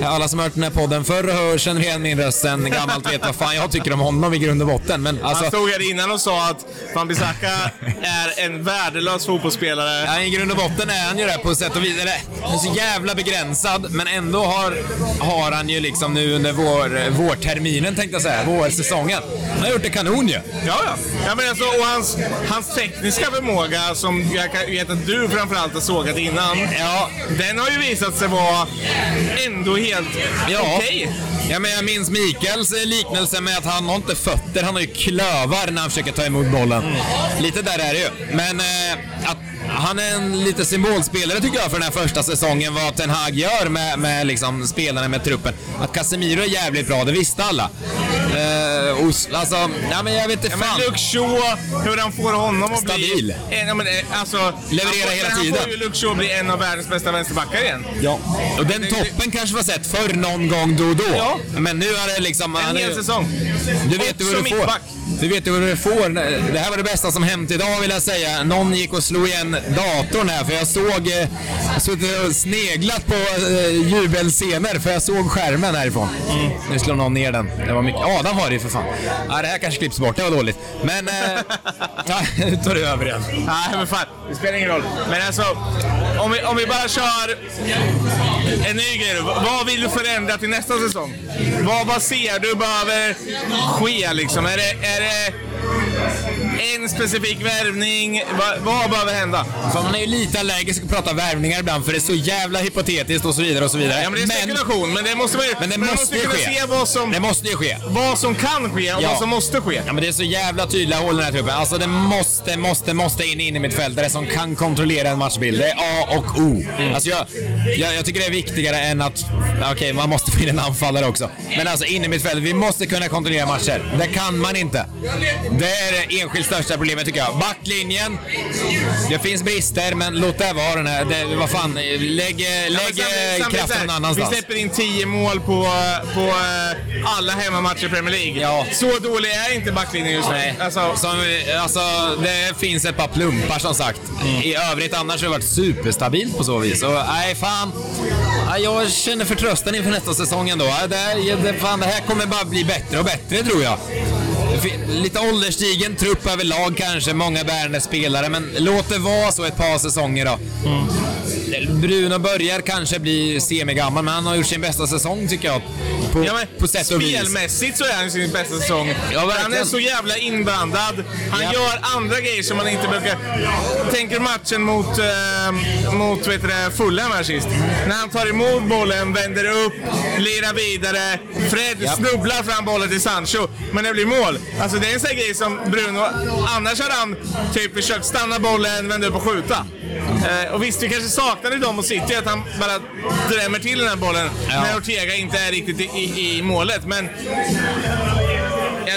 [SPEAKER 6] Alla som har hört den här podden förr och hör känner igen min röst sen gammalt vet vad fan jag tycker om honom i grund och botten. Men alltså...
[SPEAKER 3] Han stod här innan och sa att Van Bissaka [LAUGHS] är en värdelös fotbollsspelare.
[SPEAKER 6] Ja, I grund och botten är han ju det på sätt och vis. Eller, han är så jävla begränsad, men ändå har, har han ju liksom nu under vår, vårterminen tänkte jag säga, vårsäsongen. Han har gjort det kanon ju.
[SPEAKER 3] Ja, ja. ja men alltså, och hans, hans tekniska förmåga, som jag vet att du framförallt har sågat innan,
[SPEAKER 6] Ja,
[SPEAKER 3] den har ju visat sig vara ändå helt
[SPEAKER 6] Ja.
[SPEAKER 3] okej.
[SPEAKER 6] Ja, men jag minns Mikaels eh, liknelse med att han har inte fötter, han har ju klövar när han försöker ta emot bollen. Lite där är det ju. Men eh, att han är en lite symbolspelare tycker jag för den här första säsongen, vad Ten Hag gör med, med liksom, spelarna med truppen. Att Casemiro är jävligt bra, det visste alla. Eh, och, s- alltså, ja, men jag vet inte
[SPEAKER 3] Ja,
[SPEAKER 6] fan.
[SPEAKER 3] men Luke Shaw, hur han får honom att
[SPEAKER 6] Stabil.
[SPEAKER 3] bli... En, ja, men, eh, alltså,
[SPEAKER 6] Leverera
[SPEAKER 3] får,
[SPEAKER 6] hela tiden.
[SPEAKER 3] Han får ju Luke Shaw bli en av världens bästa vänsterbackar igen.
[SPEAKER 6] Ja. Och den toppen kanske var sett förr någon gång då och då.
[SPEAKER 3] Ja.
[SPEAKER 6] Men nu är det liksom...
[SPEAKER 3] En hel säsong.
[SPEAKER 6] Du vet vad du får. Du vet ju vad du får. Det här var det bästa som hänt idag vill jag säga. Någon gick och slog igen datorn här för jag såg... eh, Jag suttit och sneglat på eh, jubelscener för jag såg skärmen härifrån. Nu slår någon ner den. Det var mycket. Adam har det ju för fan. Ja, det här kanske klipps bort. Det var dåligt. Men... Eh, [LAUGHS] ja, nu tar det över igen.
[SPEAKER 3] Nej, men fan. Det spelar ingen roll. Men alltså, om vi, om vi bara kör en ny grej. Vad vill du förändra till nästa säsong? Vad, vad ser du behöver ske liksom? Är det, är det, en specifik värvning? Vad, vad behöver hända?
[SPEAKER 6] För man är ju lite allergisk att prata värvningar ibland för det är så jävla hypotetiskt och så vidare och så vidare.
[SPEAKER 3] Ja, men det är spekulation, men det måste man ju
[SPEAKER 6] men det
[SPEAKER 3] man
[SPEAKER 6] måste
[SPEAKER 3] ju
[SPEAKER 6] ske.
[SPEAKER 3] se vad som,
[SPEAKER 6] Det måste ju ske.
[SPEAKER 3] vad som kan ske och
[SPEAKER 6] Ja.
[SPEAKER 3] vad som måste ske.
[SPEAKER 6] Ja men det är så jävla tydliga hål i den här truppen. Alltså det måste, måste, måste in in i mitt fältare som kan kontrollera en matchbild. Det är A och O. Alltså jag, jag, jag tycker det är viktigare än att, okej man måste få in en anfallare också. Men alltså in i mitt fält, vi måste kunna kontrollera matcher. Det kan man inte. Det är det enskilt största problemet tycker jag. Backlinjen, det finns brister men låt det vara den här, det, vad fan, lägg, lägg
[SPEAKER 3] Ja,
[SPEAKER 6] kraften någon annanstans.
[SPEAKER 3] Vi släpper in 10 mål på, på eh, alla hemmamatcher i Premier League.
[SPEAKER 6] Ja.
[SPEAKER 3] Så dålig är inte backlinjen just nu.
[SPEAKER 6] Nej,
[SPEAKER 3] Alltså,
[SPEAKER 6] som, alltså det finns ett par plumpar som sagt.
[SPEAKER 3] Mm.
[SPEAKER 6] I övrigt annars har det varit superstabilt på så vis. Och nej, fan. Ja, Jag känner förtröstan inför nästa säsong ändå. Det, det, fan, det här kommer bara bli bättre och bättre tror jag. Lite ålderstigen trupp överlag kanske, många bärande spelare, men låt det vara så ett par säsonger då. Mm. Bruno börjar kanske bli semigammal, men han har gjort sin bästa säsong tycker jag. På,
[SPEAKER 3] ja, men
[SPEAKER 6] på sätt och vis.
[SPEAKER 3] Spelmässigt så är han sin bästa säsong.
[SPEAKER 6] Ja,
[SPEAKER 3] han är så jävla inblandad. Han
[SPEAKER 6] Ja.
[SPEAKER 3] gör andra grejer som man inte brukar... Tänker matchen mot, eh, mot vet du, Fulham här sist. När han tar emot bollen, vänder upp, lirar vidare. Fred
[SPEAKER 6] Ja.
[SPEAKER 3] snubblar fram bollen till Sancho, men det blir mål. Alltså det är en sån grej som Bruno... Annars har han typ försökt stanna bollen, vända upp och skjuta. Eh, och visst, vi kanske saknade dem och City, att han bara drämmer till den här bollen
[SPEAKER 6] Ja.
[SPEAKER 3] när Ortega inte är riktigt i, i, i målet. Men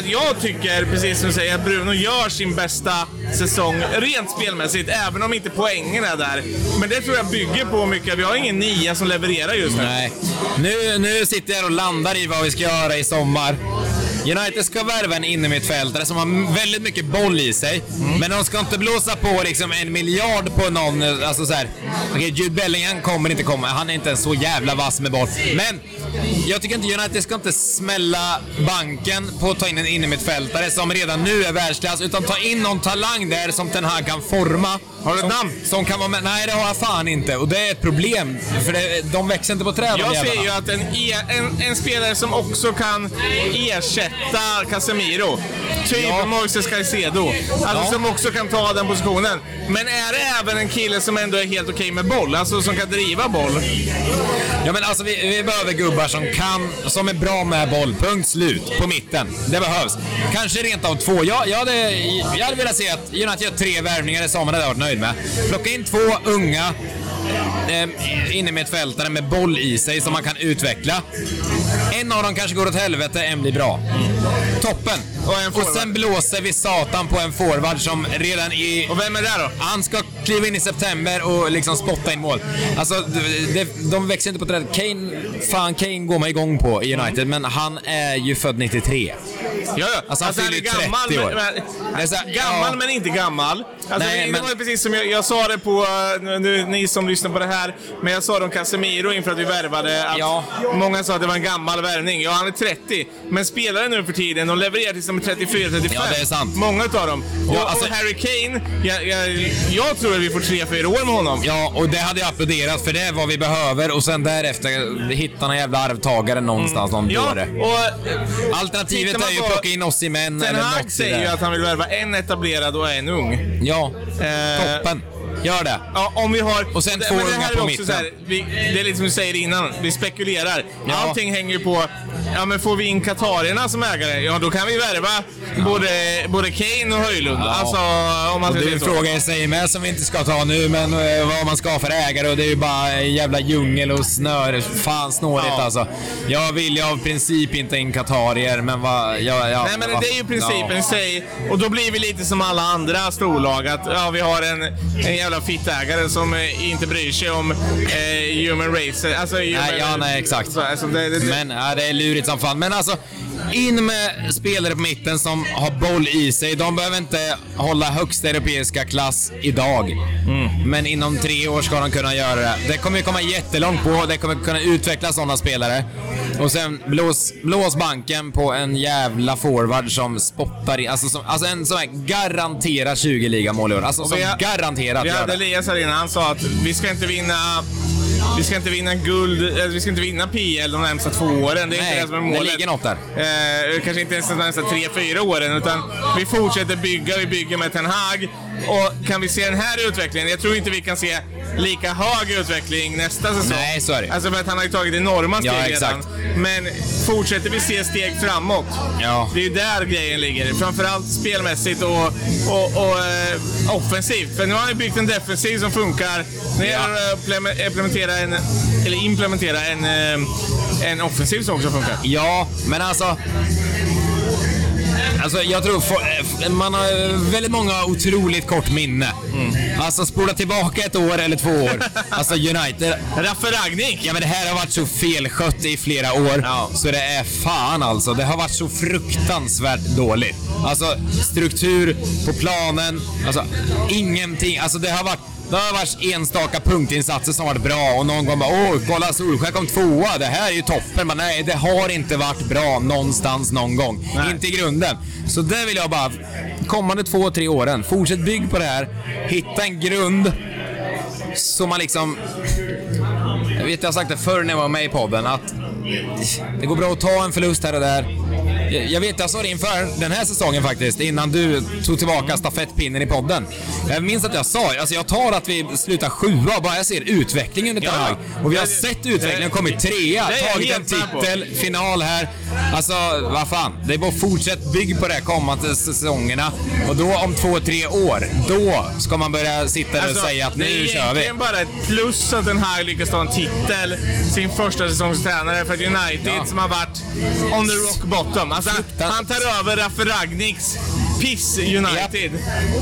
[SPEAKER 3] jag- tycker, precis som du säger, att Bruno gör sin bästa säsong rent spelmässigt, även om inte poängen är där. Men det tror jag bygger på mycket. Vi har ingen nia som levererar just nu.
[SPEAKER 6] Nej. Nu, nu sitter jag och landar i vad vi ska göra i sommar. United ska värva en innermittfältare som har väldigt mycket boll i sig. Men de ska inte blåsa på liksom en miljard på någon. Alltså så här. Okej, Jude Bellingham kommer inte komma. Han är inte en så jävla vass med boll. Men jag tycker inte United ska inte smälla banken på att ta in en innermittfältare som redan nu är världsklass. Utan ta in någon talang där som Ten Hag kan forma.
[SPEAKER 3] Har du ett namn?
[SPEAKER 6] Som kan vara med. Nej, det har jag fan inte. Och det är ett problem. För det, de växer inte på träd
[SPEAKER 3] Jag ser ju att en, e- en, en spelare som också kan ersätta Casemiro, typ
[SPEAKER 6] Ja.
[SPEAKER 3] Moises Caicedo, alltså
[SPEAKER 6] Ja.
[SPEAKER 3] som också kan ta den positionen. Men är det även en kille som ändå är helt okej med boll, alltså som kan driva boll?
[SPEAKER 6] Ja men alltså vi, vi behöver gubbar som kan, som är bra med boll. Punkt slut. På mitten. Det behövs. Kanske rent av två. Jag, jag, hade, jag hade velat se att United gör tre värvningar i sommar, det hade varit nöjd med. Plocka in två unga eh, innermittfältare med boll i sig som man kan utveckla. En av dem kanske går åt helvete, en blir bra. Toppen!
[SPEAKER 3] Och
[SPEAKER 6] Och sen blåser vi satan på en forward som redan i...
[SPEAKER 3] Och vem är det då?
[SPEAKER 6] Han ska kliva in i september och liksom spotta in mål. Alltså, det, de växer inte på trädet. Kane, fan Kane går man igång på i United, men han är ju född 93.
[SPEAKER 3] Ja, ja.
[SPEAKER 6] Alltså, han fyller
[SPEAKER 3] är
[SPEAKER 6] ju
[SPEAKER 3] gammal,
[SPEAKER 6] 30 år.
[SPEAKER 3] Men, men,
[SPEAKER 6] här,
[SPEAKER 3] gammal
[SPEAKER 6] ja.
[SPEAKER 3] men inte gammal. Alltså,
[SPEAKER 6] Nej,
[SPEAKER 3] det
[SPEAKER 6] men-
[SPEAKER 3] var ju precis som jag, jag sa det på, eh, nu, ni som lyssnar på det här, men jag sa det om Casemiro inför att vi värvade att
[SPEAKER 6] Ja.
[SPEAKER 3] många sa att det var en gammal värvning. Ja, han är 30, men spelare nu för tiden, de levererar tills de är 34-35.
[SPEAKER 6] Ja, det är sant.
[SPEAKER 3] Många utav dem. Och,
[SPEAKER 6] Ja, alltså-
[SPEAKER 3] och Harry Kane, jag, jag, jag tror att vi får 3-4 år med honom.
[SPEAKER 6] Ja, och det hade jag applåderat för det är vad vi behöver och sen därefter hitta någon jävla arvtagare någonstans, någon
[SPEAKER 3] Ja, och eh,
[SPEAKER 6] Alternativet är ju att plocka in Osimhen
[SPEAKER 3] Ten
[SPEAKER 6] eller
[SPEAKER 3] Hag
[SPEAKER 6] något
[SPEAKER 3] säger ju att han vill värva en etablerad och en ung.
[SPEAKER 6] Ja,
[SPEAKER 3] Eh,
[SPEAKER 6] toppen. Gör det.
[SPEAKER 3] Ja, om vi har...
[SPEAKER 6] Och sen två
[SPEAKER 3] men det
[SPEAKER 6] unga
[SPEAKER 3] här är
[SPEAKER 6] på
[SPEAKER 3] också
[SPEAKER 6] mitten.
[SPEAKER 3] Så här, vi, det är lite som du säger innan, vi spekulerar.
[SPEAKER 6] Ja.
[SPEAKER 3] Allting hänger ju på... Ja, men får vi in katarierna som ägare, ja då kan vi värva både, både Kane och Höjlund.
[SPEAKER 6] Ja.
[SPEAKER 3] Alltså, om man
[SPEAKER 6] Och det är en fråga i sig med som vi inte ska ta nu, men eh, vad man ska ha för ägare och det är ju bara en jävla djungel och snöre. Fan snårigt
[SPEAKER 3] Ja.
[SPEAKER 6] alltså. Jag vill ju av princip inte in Qatarier, men vad... Ja, ja,
[SPEAKER 3] Nej men
[SPEAKER 6] vad-
[SPEAKER 3] det är ju principen
[SPEAKER 6] ja.
[SPEAKER 3] i sig. Och då blir vi lite som alla andra storlag. Att ja, vi har en, en jävla fittägare som eh, inte bryr sig om eh, human race. Alltså, human,
[SPEAKER 6] Nej, ja, nej, exakt.
[SPEAKER 3] Så, alltså, det, det, det,
[SPEAKER 6] Men ja, det är lurigt som fan. Men alltså, in med spelare på mitten som har boll i sig. De behöver inte hålla högsta europeiska klass idag.
[SPEAKER 3] Mm.
[SPEAKER 6] Men inom tre år ska de kunna göra det. Det kommer ju komma jättelångt på. Det kommer kunna utveckla sådana spelare. Och sen blås, blås banken på en jävla forward som spottar in. Alltså, som, alltså en som är garanterat 20 ligamål i år. Alltså som
[SPEAKER 3] vi har-
[SPEAKER 6] garanterat
[SPEAKER 3] Vi
[SPEAKER 6] gör
[SPEAKER 3] hade
[SPEAKER 6] det.
[SPEAKER 3] Elias här innan, han sa att vi ska inte vinna vi ska inte vinna guld, vi ska inte vinna PL de närmsta två åren. Det är inte
[SPEAKER 6] Nej,
[SPEAKER 3] det som är
[SPEAKER 6] det
[SPEAKER 3] målet.
[SPEAKER 6] ligger något där.
[SPEAKER 3] Eh, kanske inte ens de närmsta tre, fyra åren, utan vi fortsätter bygga, vi bygger med Ten Hag. Och kan vi se den här utvecklingen, jag tror inte vi kan se lika hög utveckling nästa säsong.
[SPEAKER 6] Nej, så är det.
[SPEAKER 3] Alltså för att han har ju tagit enorma steg
[SPEAKER 6] Ja,
[SPEAKER 3] redan.
[SPEAKER 6] exakt.
[SPEAKER 3] Men fortsätter vi se steg framåt,
[SPEAKER 6] Ja.
[SPEAKER 3] det är ju där grejen ligger. Framförallt spelmässigt och, och, och eh, offensivt. För nu har han ju byggt en defensiv som funkar. Nu gäller det att implementera en, eller implementera en, eh, en offensiv som också funkar.
[SPEAKER 6] Ja, men alltså... Alltså jag tror for, man har väldigt många otroligt kort minne. Alltså spola tillbaka ett år eller två år. [LAUGHS] Alltså United,
[SPEAKER 3] Raffe Ragnik!
[SPEAKER 6] ja men det här har varit så felskött i flera år.
[SPEAKER 3] Ja.
[SPEAKER 6] Så det är fan alltså. Det har varit så fruktansvärt dåligt. Alltså struktur på planen, alltså ingenting. Alltså det har varit det har varit enstaka punktinsatser som varit bra och någon gång bara åh, kolla Solskjaer kom tvåa, det här är ju toppen. Men nej, det har inte varit bra någonstans någon gång.
[SPEAKER 3] Nej.
[SPEAKER 6] Inte i grunden. Så det vill jag bara, kommande två, tre åren, fortsätt bygg på det här. Hitta en grund så man liksom... Jag vet, jag har sagt det förr när jag var med i podden, att det går bra att ta en förlust här och där. Jag- Jag vet, jag sa det inför den här säsongen faktiskt, innan du tog tillbaka stafettpinnen i podden. Jag minns att jag sa, alltså jag tar att vi slutar sjua, bara jag ser utvecklingen under
[SPEAKER 3] Ja.
[SPEAKER 6] Ten Hag. Och vi har
[SPEAKER 3] Det-
[SPEAKER 6] sett utvecklingen,
[SPEAKER 3] det-
[SPEAKER 6] kommit trea,
[SPEAKER 3] det är
[SPEAKER 6] tagit en titel, final här. Alltså, vad fan. Det är bara fortsätt bygg på det här kommande säsongerna. Och då om två, tre år, då ska man börja sitta där och
[SPEAKER 3] Alltså,
[SPEAKER 6] säga att
[SPEAKER 3] det är
[SPEAKER 6] nu kör vi.
[SPEAKER 3] egentligen bara ett plus att den här lyckas ta en titel sin första säsongstränare för ett United
[SPEAKER 6] Ja.
[SPEAKER 3] som har varit on the rock bottom. Alltså, han,
[SPEAKER 6] Fruktan-
[SPEAKER 3] han tar över Raffe Ragniks piss United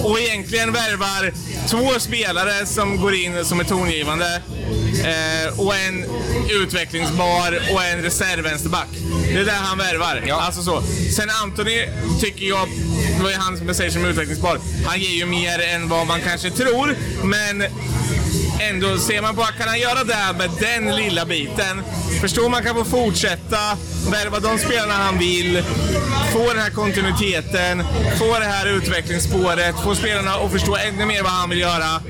[SPEAKER 3] och egentligen värvar två spelare som går in som är tongivande eh, och en utvecklingsbar och en reservvänsterback. Det är där han värvar.
[SPEAKER 6] Ja.
[SPEAKER 3] Alltså så. Sen Anthony tycker jag, det var ju han som jag säger som utvecklingsbar, han ger ju mer än vad man kanske tror, men ändå ser man på kan han göra det här med den lilla biten. Förstår man kan få fortsätta, värva de spelarna han vill, få den här kontinuiteten, få det här utvecklingsspåret, få spelarna att förstå ännu mer vad han vill göra.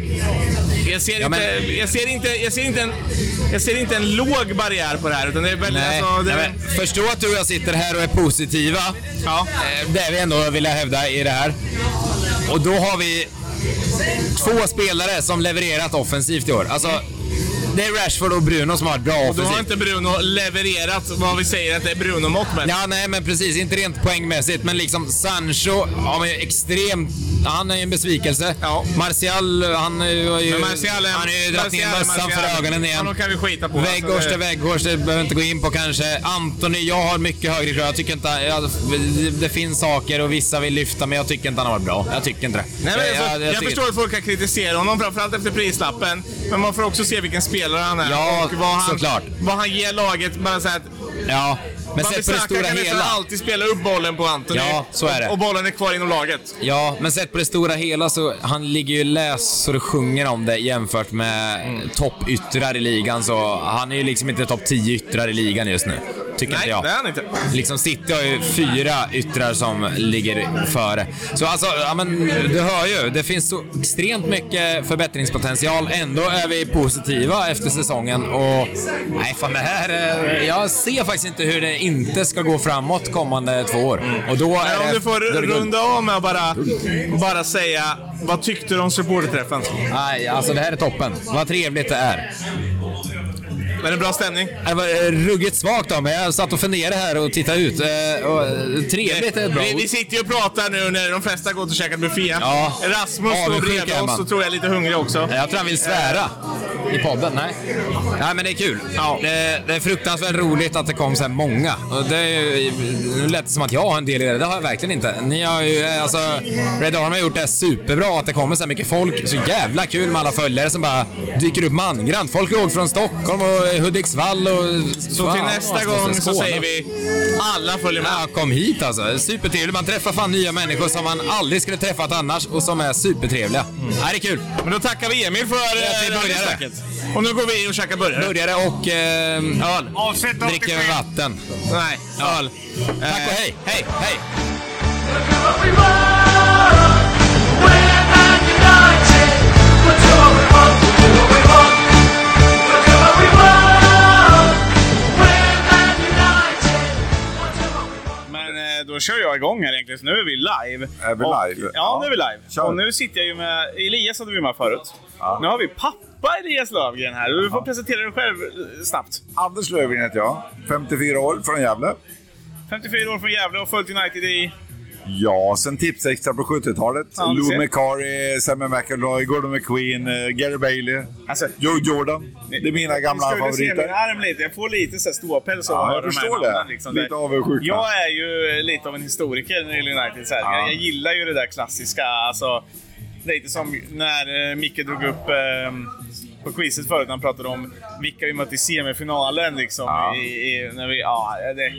[SPEAKER 3] Jag ser,
[SPEAKER 6] Ja, men-
[SPEAKER 3] inte, jag ser, inte, jag ser, inte, en, jag ser inte en låg barriär på det här, utan det är väldigt...
[SPEAKER 6] Nej,
[SPEAKER 3] Alltså, det,
[SPEAKER 6] nej, förstå att du och jag sitter här och är positiva.
[SPEAKER 3] Ja.
[SPEAKER 6] Eh, Det är vi ändå, vill jag hävda, i det här. Och då har vi två spelare som levererat offensivt i år. Alltså, det är Rashford och Bruno som har varit bra
[SPEAKER 3] och då
[SPEAKER 6] offensivt.
[SPEAKER 3] har inte Bruno levererat vad vi säger att det är Bruno-mått med.
[SPEAKER 6] Ja, nej men precis. Inte rent poängmässigt, men liksom Sancho, ja men extremt... Han är ju en besvikelse.
[SPEAKER 3] Ja.
[SPEAKER 6] Martial, han har ju...
[SPEAKER 3] Men Martial är-
[SPEAKER 6] han har ju dragit ner
[SPEAKER 3] är
[SPEAKER 6] mössan för ögonen igen.
[SPEAKER 3] Honom kan vi skita på.
[SPEAKER 6] Vägghårs
[SPEAKER 3] Alltså,
[SPEAKER 6] till
[SPEAKER 3] det-
[SPEAKER 6] behöver vi inte gå in på kanske. Anthony, jag har mycket högre krav. Jag tycker inte... Jag, det finns saker och vissa vill lyfta, men jag tycker inte han har varit bra. Jag tycker inte det.
[SPEAKER 3] Nej, men alltså, jag,
[SPEAKER 6] tycker-
[SPEAKER 3] förstår att folk kan kritisera honom, framförallt efter prislappen. Men man får också se vilken spelare han är
[SPEAKER 6] Ja,
[SPEAKER 3] och vad han,
[SPEAKER 6] såklart.
[SPEAKER 3] vad han ger laget. Bara så att
[SPEAKER 6] Ja, men sett på det stora
[SPEAKER 3] kan
[SPEAKER 6] hela.
[SPEAKER 3] alltid spela upp bollen på Anthony.
[SPEAKER 6] Ja, så är det.
[SPEAKER 3] Och bollen är kvar inom laget.
[SPEAKER 6] Ja, men sett på det stora hela så han ligger ju läs så det sjunger om det jämfört med
[SPEAKER 3] Mm.
[SPEAKER 6] toppyttrar i ligan. Så han är ju liksom inte topp 10 yttrar i ligan just nu. Tycker
[SPEAKER 3] Nej,
[SPEAKER 6] inte jag.
[SPEAKER 3] det är han inte.
[SPEAKER 6] Liksom City har ju fyra yttrar som ligger före. Så alltså, ja men du hör ju. Det finns så extremt mycket förbättringspotential. Ändå är vi positiva efter säsongen och... Nej, fan det här... eh, Jag ser faktiskt inte hur det inte ska gå framåt kommande två år. Och då
[SPEAKER 3] Men
[SPEAKER 6] är
[SPEAKER 3] om
[SPEAKER 6] det...
[SPEAKER 3] du får runda av med att bara, bara säga, vad tyckte du om supporterträffen?
[SPEAKER 6] Nej, alltså det här är toppen. Vad trevligt det är.
[SPEAKER 3] Var det bra stämning?
[SPEAKER 6] Det var eh, ruggigt svagt då, men jag satt och funderade här och tittade ut. Eh, Och eh, trevligt är bra
[SPEAKER 3] Vi, vi sitter ju och pratar nu när de flesta gått och käkat buffé.
[SPEAKER 6] Ja.
[SPEAKER 3] Rasmus står bredvid oss och tror jag är lite hungrig också.
[SPEAKER 6] Jag tror han vill svära i podden. Nej. Nej, men det är kul.
[SPEAKER 3] Ja.
[SPEAKER 6] Det, det är fruktansvärt roligt att det kom så här många. Och det är ju, nu lät det som att jag har en del i det. Det har jag verkligen inte. Ni har ju, eh, alltså, Red Army har gjort det superbra att det kommer så här mycket folk. Så jävla kul med alla följare som bara dyker upp mangrant. Folk låg från Stockholm och Hudiksvall och...
[SPEAKER 3] Så till nästa gång så säger vi, alla följer med.
[SPEAKER 6] Ja, kom hit alltså. Supertrevligt. Man träffar fan nya människor som man aldrig skulle träffat annars och som är supertrevliga. Ja, det är kul.
[SPEAKER 3] Men då tackar vi Emil för
[SPEAKER 6] Ja,
[SPEAKER 3] eh,
[SPEAKER 6] burgare.
[SPEAKER 3] snacket. Och nu går vi och käkar burgare.
[SPEAKER 6] Burgare och eh, öl.
[SPEAKER 4] Avsnitt
[SPEAKER 6] Dricker vatten.
[SPEAKER 3] Nej, öl.
[SPEAKER 6] Tack och hej. Eh, hej,
[SPEAKER 7] hej. Eh, då
[SPEAKER 3] kör jag igång här egentligen, så nu är vi live.
[SPEAKER 7] Är vi live?
[SPEAKER 3] Och, ja,
[SPEAKER 7] ja,
[SPEAKER 3] nu är vi live.
[SPEAKER 7] Kör.
[SPEAKER 3] Och nu sitter jag ju med... Elias hade vi med förut.
[SPEAKER 7] Ja.
[SPEAKER 3] Nu har vi pappa Elias Lövgren här. Du får presentera dig själv eh, snabbt.
[SPEAKER 7] Anders Löfgren heter jag. 54 år, från Gävle.
[SPEAKER 3] 54 år från Gävle och följt United i...
[SPEAKER 7] Ja, sen Tipsextra på 70-talet.
[SPEAKER 3] Ja,
[SPEAKER 7] Lou. McCarry, Sammy McElroy, Gordon McQueen, eh, Gary Bailey,
[SPEAKER 3] Alltså,
[SPEAKER 7] Joe Jordan. Det är mina gamla
[SPEAKER 3] du se min
[SPEAKER 7] favoriter.
[SPEAKER 3] arm lite? Jag får lite så här ståpäls av
[SPEAKER 7] Ja, jag
[SPEAKER 3] höra de här
[SPEAKER 7] förstår det.
[SPEAKER 3] namnen, Liksom.
[SPEAKER 7] Lite avundsjuka.
[SPEAKER 3] Jag är ju lite av en historiker när det gäller United. Så.
[SPEAKER 7] Ja.
[SPEAKER 3] Jag, jag gillar ju det där klassiska. Alltså, lite som när eh, Micke drog upp eh, på quizet förut när han pratade om vilka vi mötte i semifinalen. Liksom,
[SPEAKER 7] Ja.
[SPEAKER 3] i, i, när vi, ja, det,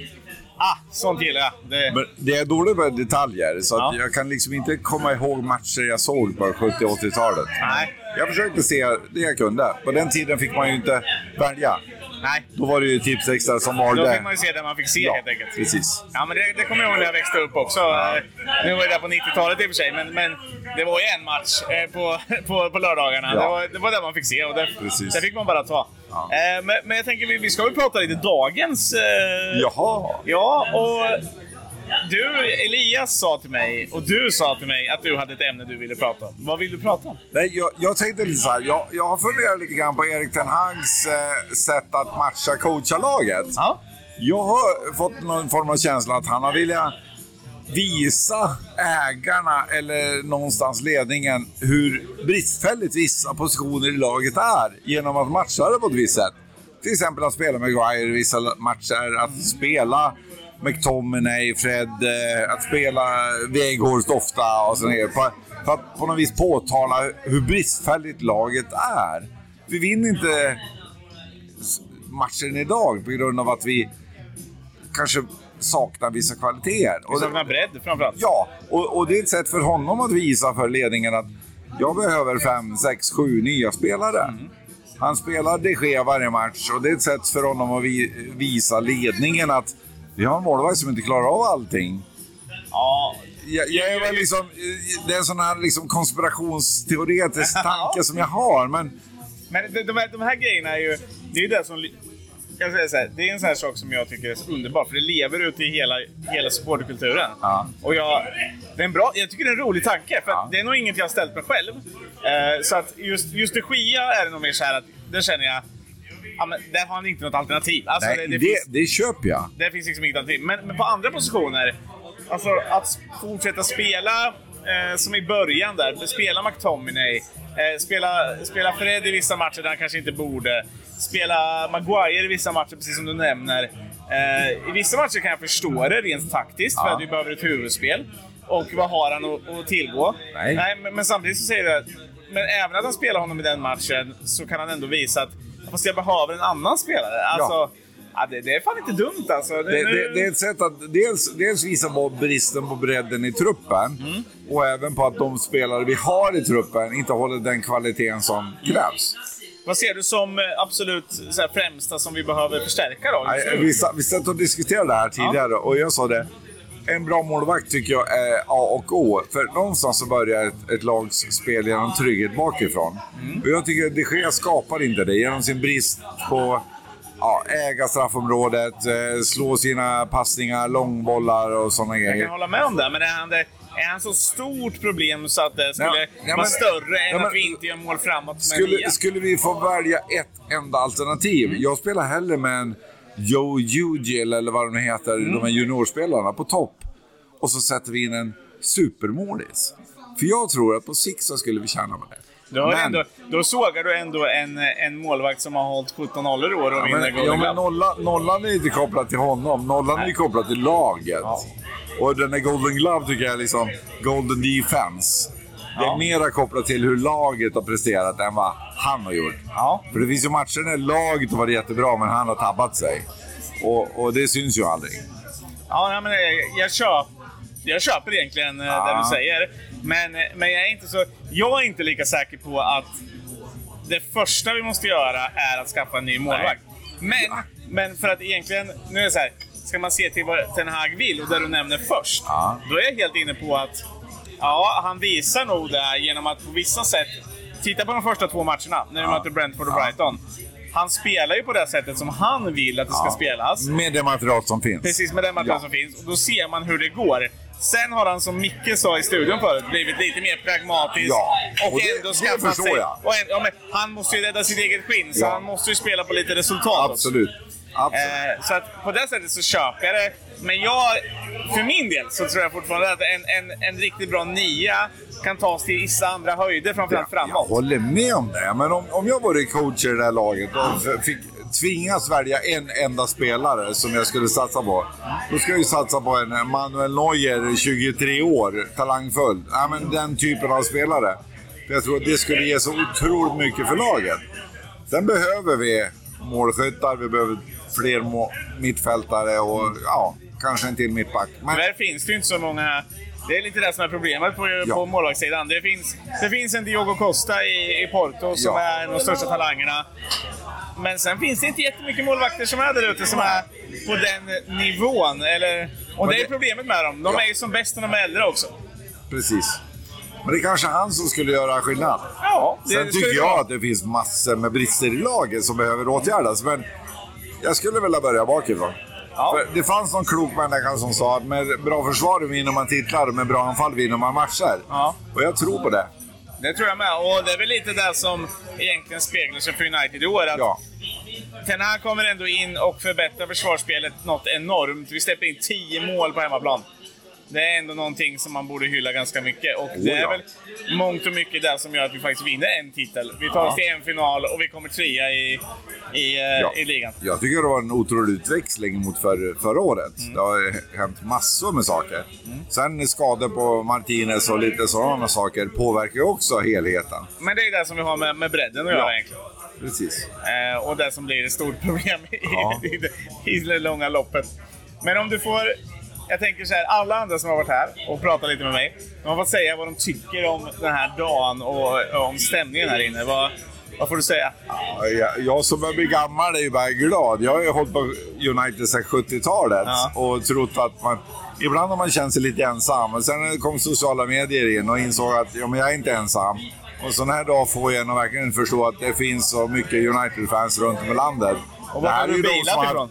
[SPEAKER 3] ah, sånt gillar jag. Det,
[SPEAKER 7] Men det är dåligt med detaljer, så att
[SPEAKER 3] Ja.
[SPEAKER 7] jag kan liksom inte komma ihåg matcher jag såg på 70 80-talet.
[SPEAKER 3] nej,
[SPEAKER 7] Jag försökte se det jag kunde. På den tiden fick man ju inte välja.
[SPEAKER 3] Nej.
[SPEAKER 7] Då var det ju Tipsextra som
[SPEAKER 3] Då
[SPEAKER 7] valde.
[SPEAKER 3] fick man ju se det man fick se
[SPEAKER 7] Ja,
[SPEAKER 3] helt enkelt.
[SPEAKER 7] precis.
[SPEAKER 3] Ja, men det, det kommer jag ihåg när jag växte upp också. Nu var det där på 90-talet i och för sig, men, men det var ju en match eh, på, [LAUGHS] på, på lördagarna.
[SPEAKER 7] Ja.
[SPEAKER 3] Det, var, det var det man fick se och det,
[SPEAKER 7] Precis.
[SPEAKER 3] det fick man bara ta.
[SPEAKER 7] Ja.
[SPEAKER 3] Eh, Men, men jag tänker, vi, vi ska väl prata lite dagens... eh,
[SPEAKER 7] Jaha.
[SPEAKER 3] Ja, och du, Elias sa till mig, och du sa till mig att du hade ett ämne du ville prata om. Vad vill du prata om?
[SPEAKER 7] Nej, jag, jag tänkte lite så här. Jag, jag har funderat lite grann på Erik Ten Hags eh, sätt att matcha coacha laget.
[SPEAKER 3] Ja.
[SPEAKER 7] Jag har fått någon form av känsla att han har velat visa ägarna eller någonstans ledningen hur bristfälligt vissa positioner i laget är genom att matcha det på ett visst sätt. Till exempel att spela Maguire i vissa matcher, att spela McTominay, Fred, eh, att spela Weghorst ofta och sådär. För, för att på något vis påtala hur bristfälligt laget är. Vi vinner inte matchen idag på grund av att vi kanske saknar vissa kvaliteter.
[SPEAKER 3] Vi
[SPEAKER 7] det-
[SPEAKER 3] saknar bredd framförallt.
[SPEAKER 7] Ja, och, och det är ett sätt för honom att visa för ledningen att jag behöver fem, sex, sju nya spelare. Han spelar de Gea varje match och det är ett sätt för honom att vi, visa ledningen att vi har en målvakt som inte klarar av allting.
[SPEAKER 3] Ja,
[SPEAKER 7] Jag, jag är väl liksom, det är en sån här liksom konspirationsteoretisk tanke som jag har, men
[SPEAKER 3] Men de, de, här, de här grejerna är ju... Det är det som... Jag säga så här, det är en sån här sak som jag tycker är så underbar, för det lever ute i hela, hela supporterkulturen.
[SPEAKER 7] Ja.
[SPEAKER 3] Och jag, det är en bra, jag tycker det är en rolig tanke, för
[SPEAKER 7] Ja.
[SPEAKER 3] det är nog inget jag har ställt mig själv. Eh, så att just, just det Skia är det nog mer så här att, där känner jag... Ja, men där har han inte något alternativ. Alltså,
[SPEAKER 7] nej,
[SPEAKER 3] det,
[SPEAKER 7] det,
[SPEAKER 3] det, finns,
[SPEAKER 7] det köper jag.
[SPEAKER 3] det finns liksom inget alternativ. Men, men på andra positioner, alltså att fortsätta spela eh, som i början där, spela McTominay, eh, spela, spela Fred i vissa matcher där han kanske inte borde, spela Maguire i vissa matcher, precis som du nämner. Eh, I vissa matcher kan jag förstå det rent taktiskt, för
[SPEAKER 7] Ja.
[SPEAKER 3] att vi behöver ett huvudspel. Och vad har han att, tillgå?
[SPEAKER 7] Nej.
[SPEAKER 3] men, men samtidigt så säger du att men även att han spelar honom i den matchen så kan han ändå visa att fast jag behöver en annan spelare. Alltså, ja. det, det är fan inte dumt alltså.
[SPEAKER 7] Det, det, det är ett sätt att dels, dels visa på bristen på bredden i truppen
[SPEAKER 3] Mm.
[SPEAKER 7] och även på att de spelare vi har i truppen inte håller den kvaliteten som krävs.
[SPEAKER 3] Vad ser du som eh, absolut här, främsta som vi behöver förstärka då?
[SPEAKER 7] Vi, vi satt och diskuterade det här tidigare och jag sa det. En bra målvakt tycker jag är A och O. För någonstans så börjar ett, ett lags spel genom trygghet bakifrån.
[SPEAKER 3] Mm.
[SPEAKER 7] Och jag tycker att de Gea skapar inte det genom sin brist på ja, äga straffområdet, eh, slå sina passningar, långbollar och sådana
[SPEAKER 3] Jag
[SPEAKER 7] grejer.
[SPEAKER 3] kan hålla med om det, men är han, det, är han så stort problem så att det skulle
[SPEAKER 7] Ja, ja,
[SPEAKER 3] vara
[SPEAKER 7] men-
[SPEAKER 3] större än
[SPEAKER 7] ja, men-
[SPEAKER 3] att vi inte gör mål framåt med
[SPEAKER 7] Skulle,
[SPEAKER 3] nia?
[SPEAKER 7] skulle vi få välja ett enda alternativ.
[SPEAKER 3] Mm.
[SPEAKER 7] Jag spelar hellre med en Joe Ugil eller vad de heter,
[SPEAKER 3] Mm.
[SPEAKER 7] de här juniorspelarna på topp. Och så sätter vi in en supermålis. För jag tror att på sikt så skulle vi tjäna på det.
[SPEAKER 3] Då,
[SPEAKER 7] Men-
[SPEAKER 3] ändå, då sågar du ändå en, en målvakt som har hållit 17 nollor i år och
[SPEAKER 7] Ja,
[SPEAKER 3] vinner Golden
[SPEAKER 7] ja, men nolla, nollan är inte kopplad till honom. Nollan är ju kopplad till laget. Och den där Golden Glove tycker jag är liksom Golden Defense. Det är
[SPEAKER 3] Ja.
[SPEAKER 7] mera kopplat till hur laget har presterat än vad han har gjort.
[SPEAKER 3] Ja.
[SPEAKER 7] För det finns ju matcher när laget har varit jättebra, men han har tabbat sig. Och, och det syns ju aldrig.
[SPEAKER 3] Ja, nej, men jag, jag, köp, jag köper egentligen eh,
[SPEAKER 7] Ja.
[SPEAKER 3] det du säger. Men, eh, men jag är inte så... Jag är inte lika säker på att det första vi måste göra är att skaffa en ny målvakt. Men, men för att egentligen... Nu är det så här. Ska man se till vad Ten Hag vill och det du nämner först.
[SPEAKER 7] Ja.
[SPEAKER 3] Då är jag helt inne på att ja, han visar nog det genom att på vissa sätt... Titta på de första två matcherna när vi
[SPEAKER 7] Ja.
[SPEAKER 3] möter Brentford och. Brighton. han spelar ju på det sättet som han vill att det ska
[SPEAKER 7] Ja.
[SPEAKER 3] spelas.
[SPEAKER 7] Med det material som finns.
[SPEAKER 3] Precis, med den material
[SPEAKER 7] Ja.
[SPEAKER 3] som finns. Och då ser man hur det går. Sen har han, som Micke sa i studion förut, blivit lite mer pragmatisk.
[SPEAKER 7] Ja,
[SPEAKER 3] och,
[SPEAKER 7] och det-
[SPEAKER 3] ändå
[SPEAKER 7] det
[SPEAKER 3] skaffat sig...
[SPEAKER 7] jag.
[SPEAKER 3] Och en, ja, han måste ju rädda sitt eget skinn, så han måste ju spela på lite resultat.
[SPEAKER 7] Absolut. Absolut.
[SPEAKER 3] Eh, så att på det sättet så köper jag det. Men jag, för min del, så tror jag fortfarande att en, en, en riktigt bra nia kan tas till vissa andra höjder, framförallt
[SPEAKER 7] Jag
[SPEAKER 3] framåt.
[SPEAKER 7] håller med om det. Men om, om jag vore coach i det här laget och fick tvingas välja en enda spelare som jag skulle satsa på. Då ska jag ju satsa på en Manuel Neuer, 23 år, talangfull. Ja, men den typen av spelare. Jag tror att det skulle ge så otroligt mycket för laget. Sen behöver vi målskyttar, vi behöver fler mittfältare och ja, kanske en till mittback. Men
[SPEAKER 3] Tyvärr finns det ju inte så många... Det är lite det som är problemet på,
[SPEAKER 7] Ja.
[SPEAKER 3] på målvaktssidan. Det finns, det finns en Diogo Costa i, i Porto som
[SPEAKER 7] Ja.
[SPEAKER 3] är en av de största talangerna. Men sen finns det inte jättemycket målvakter som är där ute som är på den nivån. Eller, och
[SPEAKER 7] Men
[SPEAKER 3] det är
[SPEAKER 7] det-
[SPEAKER 3] problemet med dem. De
[SPEAKER 7] Ja.
[SPEAKER 3] är ju som bäst när de är äldre också.
[SPEAKER 7] precis. Men det är kanske han som skulle göra skillnad.
[SPEAKER 3] Ja, det
[SPEAKER 7] Sen tycker
[SPEAKER 3] det
[SPEAKER 7] jag
[SPEAKER 3] vara.
[SPEAKER 7] att det finns massor med brister i laget som behöver åtgärdas. Men jag skulle vilja börja bakifrån.
[SPEAKER 3] Ja.
[SPEAKER 7] Det fanns någon klok människa som sa att med bra försvar vinner man titlar och med bra anfall vinner man matcher.
[SPEAKER 3] Ja.
[SPEAKER 7] Och jag tror på det.
[SPEAKER 3] Det tror jag med. Och det är väl lite det som egentligen speglar sig för United i år. Att
[SPEAKER 7] Ja.
[SPEAKER 3] Ten Hag kommer ändå in och förbättrar försvarsspelet något enormt. Vi släpper in 10 mål på hemmaplan. Det är ändå någonting som man borde hylla ganska mycket. Och det är väl mångt och mycket det som gör att vi faktiskt vinner en titel. Vi tar oss till en final och vi kommer trea i, i, eh,
[SPEAKER 7] Ja.
[SPEAKER 3] i ligan.
[SPEAKER 7] Jag tycker det var en otrolig utväxling mot för, förra året.
[SPEAKER 3] Mm.
[SPEAKER 7] Det har hänt massor med saker. Sen skador på Martinez och lite sådana saker påverkar ju också helheten.
[SPEAKER 3] Men det är det som vi har med, med bredden att göra
[SPEAKER 7] Ja.
[SPEAKER 3] egentligen.
[SPEAKER 7] Precis.
[SPEAKER 3] Eh, och det som blir ett stort problem i,
[SPEAKER 7] Ja. [LAUGHS]
[SPEAKER 3] i, det, i det långa loppet. Men om du får... Jag tänker så här, alla andra som har varit här och pratat lite med mig, de har fått säga vad de tycker om den här dagen och, och om stämningen här inne. Vad, vad får du säga?
[SPEAKER 7] Ja, Jag, jag som börjar bli gammal är ju bara glad. Jag har ju hållit på United sedan 70-talet
[SPEAKER 3] Ja.
[SPEAKER 7] och trott att man... Ibland har man känt sig lite ensam, men sen kom sociala medier in och insåg att ja, men jag är inte ensam. Och sån här dag får jag nog verkligen förstå att det finns så mycket United-fans runt om i landet.
[SPEAKER 3] Och var har du bilat ifrån?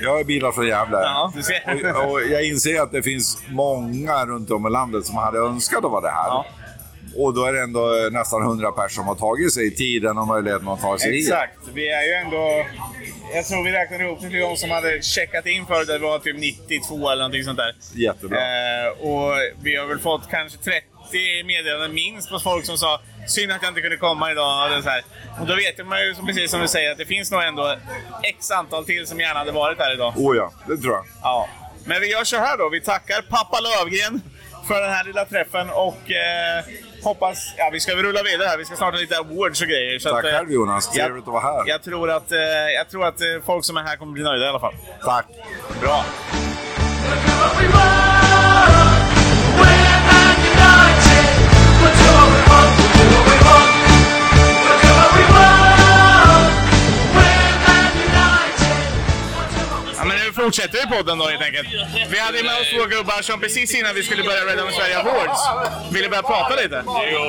[SPEAKER 7] Jag är bilar från Gävle.
[SPEAKER 3] Ja.
[SPEAKER 7] Och, och jag inser att det finns många runt om i landet som hade önskat att vara det här.
[SPEAKER 3] Ja.
[SPEAKER 7] Och då är det ändå nästan 100 personer som har tagit sig tiden och möjligheten att ta sig hit.
[SPEAKER 3] Exakt. Vi är ju ändå... Jag tror vi räknade ihop till de som hade checkat in för det var typ 92 eller någonting sånt där.
[SPEAKER 7] Jättebra.
[SPEAKER 3] Eh, och vi har väl fått kanske 30 meddelanden minst på folk som sa Synd att jag inte kunde komma idag. Och, det så här. och då vet man ju, som- precis som du säger, att det finns nog ändå x antal till som gärna hade varit här idag.
[SPEAKER 7] Oh ja, det tror jag.
[SPEAKER 3] Ja. Men vi gör så här då. Vi tackar pappa Lövgren för den här lilla träffen och eh, hoppas... Ja, vi ska väl rulla vidare här. Vi ska snart ha lite awards och grejer. Så
[SPEAKER 7] Tack
[SPEAKER 3] att, eh,
[SPEAKER 7] själv Jonas,
[SPEAKER 3] jag-
[SPEAKER 7] trevligt att vara här.
[SPEAKER 3] Jag tror att, eh, jag tror att eh, folk som är här kommer bli nöjda i alla fall.
[SPEAKER 7] Tack.
[SPEAKER 3] Bra. Fortsätter vi podden då helt enkelt. Vi hade med oss två gubbar som precis innan vi skulle börja Red Army Sverige Awards ville börja prata lite.
[SPEAKER 8] Det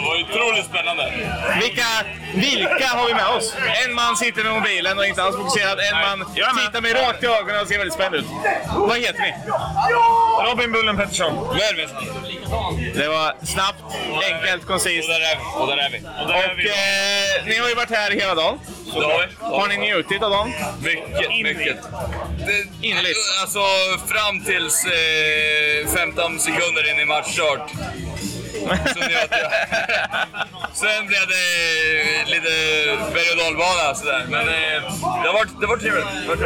[SPEAKER 8] var otroligt spännande.
[SPEAKER 3] Vilka, vilka har vi med oss? En man sitter med mobilen och inte alls fokuserad. En man
[SPEAKER 8] med.
[SPEAKER 3] tittar mig rakt i ögonen och ser väldigt spänd ut. Vad heter ni?
[SPEAKER 8] Robin Bullen Pettersson. Väldigt.
[SPEAKER 3] Det var snabbt, enkelt, koncist.
[SPEAKER 8] Och där är vi. Och där är vi. Och där är
[SPEAKER 3] Och
[SPEAKER 8] vi.
[SPEAKER 3] eh, ni har ju varit här hela dagen.
[SPEAKER 8] Det har
[SPEAKER 3] ni njutit av dagen?
[SPEAKER 8] Mycket, mycket.
[SPEAKER 3] Innerligt.
[SPEAKER 8] Alltså fram tills eh, 15 sekunder in i matchstart. Jag. [LAUGHS] Sen blev det lite berg och dalbana sådär. Men eh, det har varit, det har varit trevligt.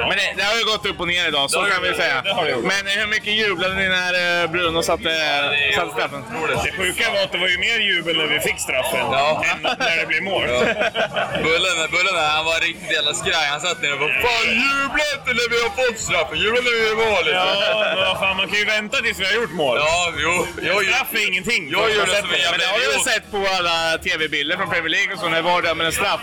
[SPEAKER 3] Men det, det har ju gått upp och ner idag, så kan vi säga. Men eh, hur mycket jublade ni när eh, Bruno satte, satte straffen?
[SPEAKER 8] Det
[SPEAKER 4] sjuka var att det var ju mer jubel när vi fick straffen
[SPEAKER 8] Ja.
[SPEAKER 4] än när det blev mål.
[SPEAKER 8] Ja. Bullen, bullen han var riktigt jävla skraj. Han satt ner och bara Fan jubla inte när vi har fått straffen, jubla när vi gör mål!
[SPEAKER 4] Ja, men vad fan, man kan ju vänta tills vi har gjort mål.
[SPEAKER 8] Ja, jo. Jag,
[SPEAKER 4] Straff är ingenting.
[SPEAKER 8] Jag gör det som en
[SPEAKER 4] sättet.
[SPEAKER 8] jävla
[SPEAKER 3] Men det har vi väl sett på alla TV tv-bilder från Premier League och så när VAR dömer en straff.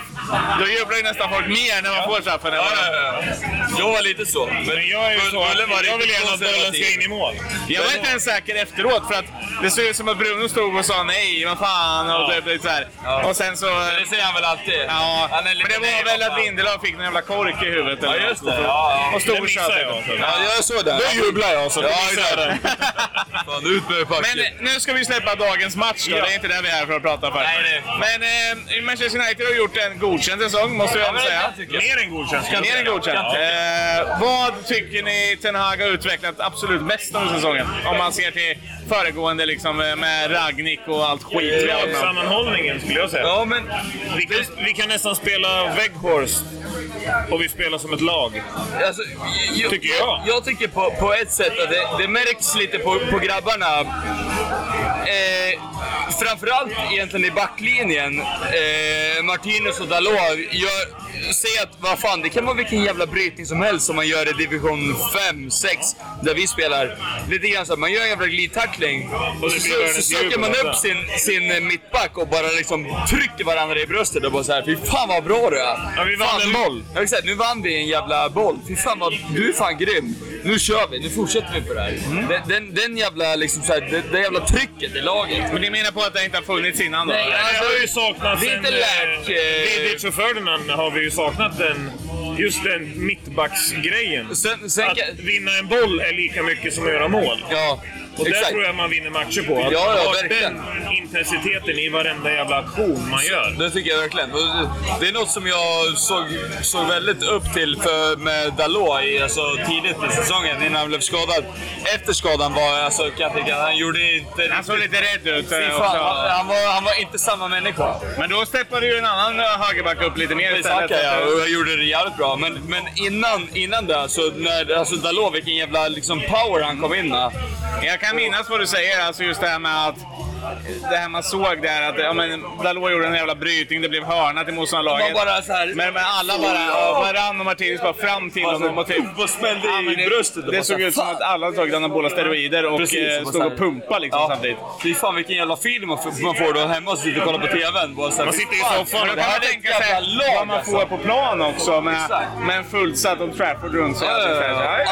[SPEAKER 3] Då jublar ju nästan folk mer när man får straffen. än
[SPEAKER 8] Ja,
[SPEAKER 3] vad-
[SPEAKER 8] ja, ja. Jag var lite så. Men
[SPEAKER 9] Jag är ju så
[SPEAKER 8] Bullen var
[SPEAKER 9] att jag vill gärna att bollen ska in i mål.
[SPEAKER 3] Jag var inte ens säker efteråt för att det såg ut som att Bruno stod och sa nej, vad fan och typ lite så här. Och sen så...
[SPEAKER 8] Men det säger han väl alltid?
[SPEAKER 3] Ja,
[SPEAKER 8] Han är
[SPEAKER 3] men det var väl att. Lindelöf fick en jävla kork i huvudet.
[SPEAKER 8] Ja,
[SPEAKER 3] eller
[SPEAKER 8] just
[SPEAKER 3] något.
[SPEAKER 8] det. Ja, ja.
[SPEAKER 3] Och stod och
[SPEAKER 9] missade
[SPEAKER 3] tjöt.
[SPEAKER 9] jag.
[SPEAKER 8] Ja, jag såg det.
[SPEAKER 9] Då jublar jag så. Jag den. [LAUGHS]
[SPEAKER 8] Fan, ut med
[SPEAKER 3] Men eh, nu ska vi släppa dagens match då.
[SPEAKER 9] Ja.
[SPEAKER 3] Det är inte det vi är här för att prata för.
[SPEAKER 8] Nej.
[SPEAKER 3] Men eh, Manchester United har gjort en godkänd säsong, måste vi
[SPEAKER 8] Ja,
[SPEAKER 3] ändå säga.
[SPEAKER 8] jag.
[SPEAKER 9] Mer än godkänt.
[SPEAKER 3] Mer än godkänt. Eh, vad tycker ni Ten Hag har utvecklat absolut bäst under säsongen? Om man ser till föregående liksom, eh, med Ragnik och allt skit vi har.
[SPEAKER 9] Sammanhållningen skulle jag säga.
[SPEAKER 8] Ja, men...
[SPEAKER 9] Vi kan, vi kan nästan spela Weghorst och vi spelar som ett lag.
[SPEAKER 8] Alltså, jag,
[SPEAKER 9] Tycker jag.
[SPEAKER 8] Jag tycker på, på ett sätt att det, det märks lite på, på grabbarna. Eh, framförallt egentligen i backlinjen. Eh, Martinez och Dalot gör, säger att vad fan, det kan vara vilken jävla brytning som helst som man gör i division 5, 6 där vi spelar. Lite grann så att man gör en jävla glidtackling och så, så, så söker man upp sin, sin eh, mittback och bara liksom trycker varandra i bröstet och bara såhär Fy fan vad bra du är!
[SPEAKER 9] Ja, vi vann
[SPEAKER 8] Fan,
[SPEAKER 9] en
[SPEAKER 8] nu-
[SPEAKER 9] boll.
[SPEAKER 8] Ja, exakt, nu vann vi en jävla boll. Fy fan vad, du är fan grym. Nu kör vi, nu fortsätter vi på det här.
[SPEAKER 9] Mm.
[SPEAKER 8] Den, den, den jävla, liksom så här, det, det jävla trycket i laget.
[SPEAKER 3] Men ni menar på att det inte har funnits innan då?
[SPEAKER 8] Nej, alltså,
[SPEAKER 9] Det har ju saknats
[SPEAKER 8] det är inte
[SPEAKER 9] en,
[SPEAKER 8] lärt,
[SPEAKER 9] eh,
[SPEAKER 8] eh,
[SPEAKER 9] Vidic och Ferdinand har vi ju saknat den, just den mittbacksgrejen.
[SPEAKER 8] Sen, sen,
[SPEAKER 9] Att vinna en boll är lika mycket som att göra mål.
[SPEAKER 8] ja,
[SPEAKER 9] Och
[SPEAKER 8] exakt.
[SPEAKER 9] där tror jag man vinner matcher på. Att
[SPEAKER 8] Ja, ja,
[SPEAKER 9] ha
[SPEAKER 8] verkligen.
[SPEAKER 9] den intensiteten i varenda jävla aktion man gör.
[SPEAKER 8] Det tycker jag verkligen. Det- är något som jag såg, såg väldigt upp till för, med Dalot i, alltså, tidigt i säsongen innan han blev skadad. Efter skadan var alltså, kan jag tycka, han gjorde inte...
[SPEAKER 3] Han såg lite rädd ut. Eh,
[SPEAKER 8] fan, han, han, var, han var inte samma människa.
[SPEAKER 3] Men då steppade ju en annan eh, högerback upp lite mer istället.
[SPEAKER 8] Saka ja, och jag gjorde det jävligt bra. Men, men innan, innan det, så när alltså Dalot, vilken jävla liksom, power han kom in med.
[SPEAKER 3] Jag kan minnas vad du säger, alltså just det här med att det här man såg där att ja, men Dalot gjorde en jävla brytning, det blev hörna till motståndarlaget.
[SPEAKER 8] Det var bara så här-
[SPEAKER 3] Men, men alla bara, Varann och Martinez bara fram till honom och typ...
[SPEAKER 8] Och smällde
[SPEAKER 3] Ja,
[SPEAKER 8] i
[SPEAKER 3] det,
[SPEAKER 8] bröstet. och
[SPEAKER 3] Det såg ut som att alla hade tagit anabola steroider och
[SPEAKER 8] Precis,
[SPEAKER 3] eh,
[SPEAKER 8] och
[SPEAKER 3] stod
[SPEAKER 8] så
[SPEAKER 3] och pumpade liksom
[SPEAKER 8] Ja.
[SPEAKER 3] samtidigt.
[SPEAKER 8] Fy fan vilken jävla film man får, man får då hemma och sitter och kollar på TVn. Bara så här,
[SPEAKER 9] Man sitter i
[SPEAKER 8] fan,
[SPEAKER 9] soffan och
[SPEAKER 3] kan
[SPEAKER 8] här
[SPEAKER 3] man
[SPEAKER 8] är
[SPEAKER 3] tänka sig vad man får
[SPEAKER 8] alltså.
[SPEAKER 3] på plan också med, med en fullsatt Old Trafford runt sig.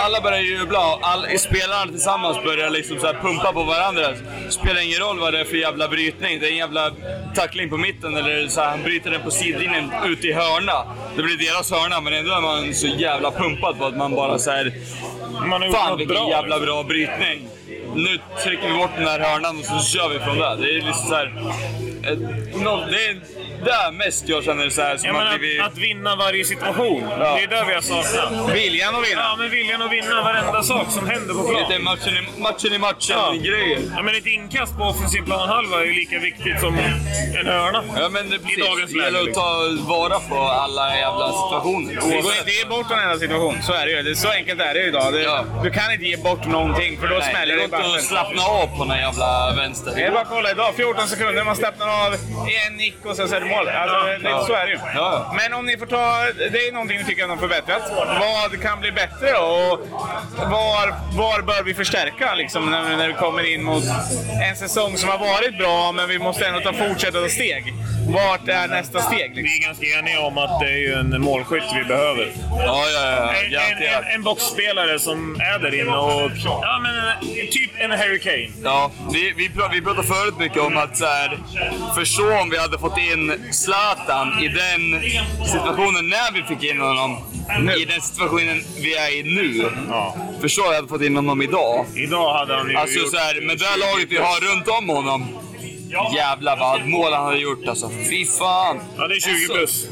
[SPEAKER 8] Alla börjar jubla och all, spelarna tillsammans börjar liksom så här pumpa på varandra. Spelar ingen roll vad det är för jävla brytning. Det är en jävla tackling på mitten eller så här, han bryter den på sidlinjen ut i hörna. Det blir deras hörna men ändå är man så jävla pumpad på att man bara så här.
[SPEAKER 9] Man har
[SPEAKER 8] Fan vilken
[SPEAKER 9] bra.
[SPEAKER 8] jävla bra brytning. Nu trycker vi bort den här hörnan och så kör vi från det. Det är liksom så här. eh, nå- Det är där mest jag känner så här som
[SPEAKER 9] Ja, att,
[SPEAKER 8] blivit...
[SPEAKER 9] att vinna varje situation.
[SPEAKER 8] Ja.
[SPEAKER 9] Det är där vi har saknat.
[SPEAKER 3] Viljan att vinna.
[SPEAKER 9] Ja, men viljan att vinna varenda sak som händer på plan.
[SPEAKER 8] Lite matchen i matchen, i matchen
[SPEAKER 9] Ja.
[SPEAKER 8] grejer.
[SPEAKER 9] Ja, men ett inkast på offensiv planhalva är ju lika viktigt som en hörna.
[SPEAKER 8] Ja men det, precis.
[SPEAKER 9] dagens
[SPEAKER 8] det gäller att ta vara på alla jävla situationer.
[SPEAKER 3] Det går inte att ge bort en enda situation, så är det ju. Det är så enkelt är det idag. Det,
[SPEAKER 8] Ja.
[SPEAKER 3] Du kan inte ge bort någonting för då
[SPEAKER 8] Nej,
[SPEAKER 3] smäller
[SPEAKER 8] det
[SPEAKER 3] det i
[SPEAKER 8] går inte att
[SPEAKER 3] backen.
[SPEAKER 8] slappna av på den jävla
[SPEAKER 3] Det
[SPEAKER 8] vänster.
[SPEAKER 3] är bara att kolla idag, 14 sekunder, man slappnar av i en nick och sen så är det mål. Alltså, det, det, så är det ju.
[SPEAKER 8] Ja.
[SPEAKER 3] Men om ni får ta, det är någonting ni tycker att de har förbättrat. Vad kan bli bättre då? Och var, var bör vi förstärka liksom, när, när vi kommer in mot en säsong som har varit bra, men vi måste ändå ta fortsätta ta steg. Vart är nästa steg? Liksom?
[SPEAKER 9] Vi är ganska eniga om att det är ju en målskytt vi behöver.
[SPEAKER 8] Ja, ja, ja.
[SPEAKER 9] En, en, en, en boxspelare som är där inne och... Ja, men en- typ en Harry Kane.
[SPEAKER 8] Ja, vi, vi, pratade, vi pratade förut mycket om att så här, förstå om vi hade fått in Zlatan i den situationen när vi fick in honom. I den situationen vi är i nu.
[SPEAKER 9] Ja.
[SPEAKER 8] Förstå om vi hade fått in honom idag.
[SPEAKER 9] Idag hade han ju
[SPEAKER 8] Alltså
[SPEAKER 9] gjort...
[SPEAKER 8] så här, med det här laget vi har runt om honom. Jävlar vad mål han hade gjort alltså. Fy fan.
[SPEAKER 9] Ja, det är 20 plus.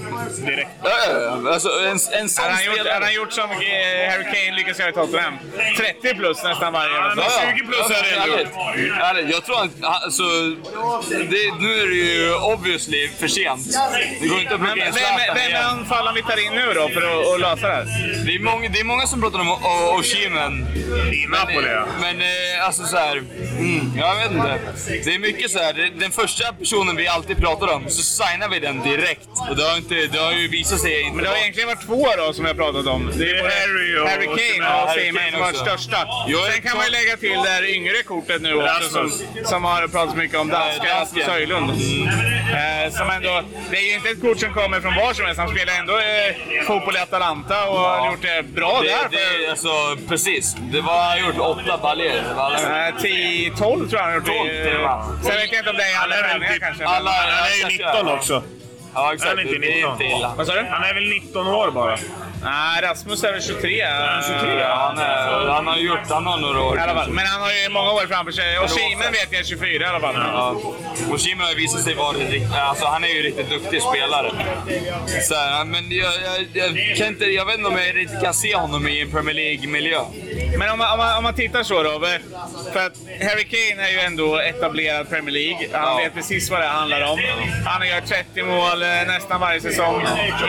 [SPEAKER 9] Direkt.
[SPEAKER 8] Ja, ja, ja. Alltså en, en sån
[SPEAKER 3] Har han, gjort,
[SPEAKER 8] spelare.
[SPEAKER 3] har han gjort som eh, Harry Kane lyckas göra i Tottenham? 30 plus nästan varje
[SPEAKER 9] Ja,
[SPEAKER 3] år.
[SPEAKER 9] men 20 plus är det ändå.
[SPEAKER 8] Ärligt. Ärligt. Jag tror att, alltså, det, nu är det ju obviously för sent. Det går inte att
[SPEAKER 3] Men
[SPEAKER 8] plocka in
[SPEAKER 3] vem,
[SPEAKER 8] Zlatan
[SPEAKER 3] vem är anfallaren vi tar in nu då för att, att lösa det här?
[SPEAKER 8] Det är, många, det är många som pratar om Oshimen.
[SPEAKER 9] I Napoli, ja.
[SPEAKER 8] Men eh, alltså så här, mm, jag vet inte. Det är mycket så här. Det, den första personen vi alltid pratar om, så signar vi den direkt. Och det har, inte, det har ju visat sig inte
[SPEAKER 3] Men det har egentligen varit två då som jag pratat om. Det är
[SPEAKER 4] Harry och-
[SPEAKER 3] Harry Kane och
[SPEAKER 8] Harry Kane
[SPEAKER 3] som varit största. Sen kan man ju lägga till det här yngre kortet nu också som, som har pratats mycket om, dansken. Rasmus Höjlund. Eh, som ändå, det är ju inte ett kort som kommer från var som helst. Han spelar ändå eh, fotboll i Atalanta och har gjort det bra
[SPEAKER 8] det,
[SPEAKER 3] där.
[SPEAKER 8] det, alltså, precis. Det var, han har gjort åtta baljor. Det var
[SPEAKER 3] Eh, 10, 12 tror jag han har gjort.
[SPEAKER 8] 12
[SPEAKER 3] i-
[SPEAKER 8] till och med.
[SPEAKER 3] Sen vet jag inte om i alla
[SPEAKER 4] Han är väl typ
[SPEAKER 8] alla-
[SPEAKER 4] Han är ju 19 också.
[SPEAKER 8] Ja, exakt.
[SPEAKER 4] Han är inte
[SPEAKER 8] det är
[SPEAKER 4] 19.
[SPEAKER 8] inte.
[SPEAKER 3] Vad sa du?
[SPEAKER 4] Han är väl 19 år bara.
[SPEAKER 3] Nej, Rasmus är väl 23.
[SPEAKER 4] han 23?
[SPEAKER 8] Ja, han, är, han har gjort, han har några år.
[SPEAKER 3] I alla fall. Men han har ju många år framför sig. Och Simen vet jag är 24 i alla fall.
[SPEAKER 8] Ja. Och Kimi har ju visat sig vara riktigt, alltså han är ju riktigt duktig spelare. Så men jag, jag, jag, kan inte, jag vet inte om jag riktigt kan se honom i en Premier League-miljö.
[SPEAKER 3] Men om man, om, man, om man tittar så då. För att Harry Kane är ju ändå etablerad Premier League. Han
[SPEAKER 8] Ja.
[SPEAKER 3] vet precis vad det handlar om. Han gör 30 mål nästan varje säsong.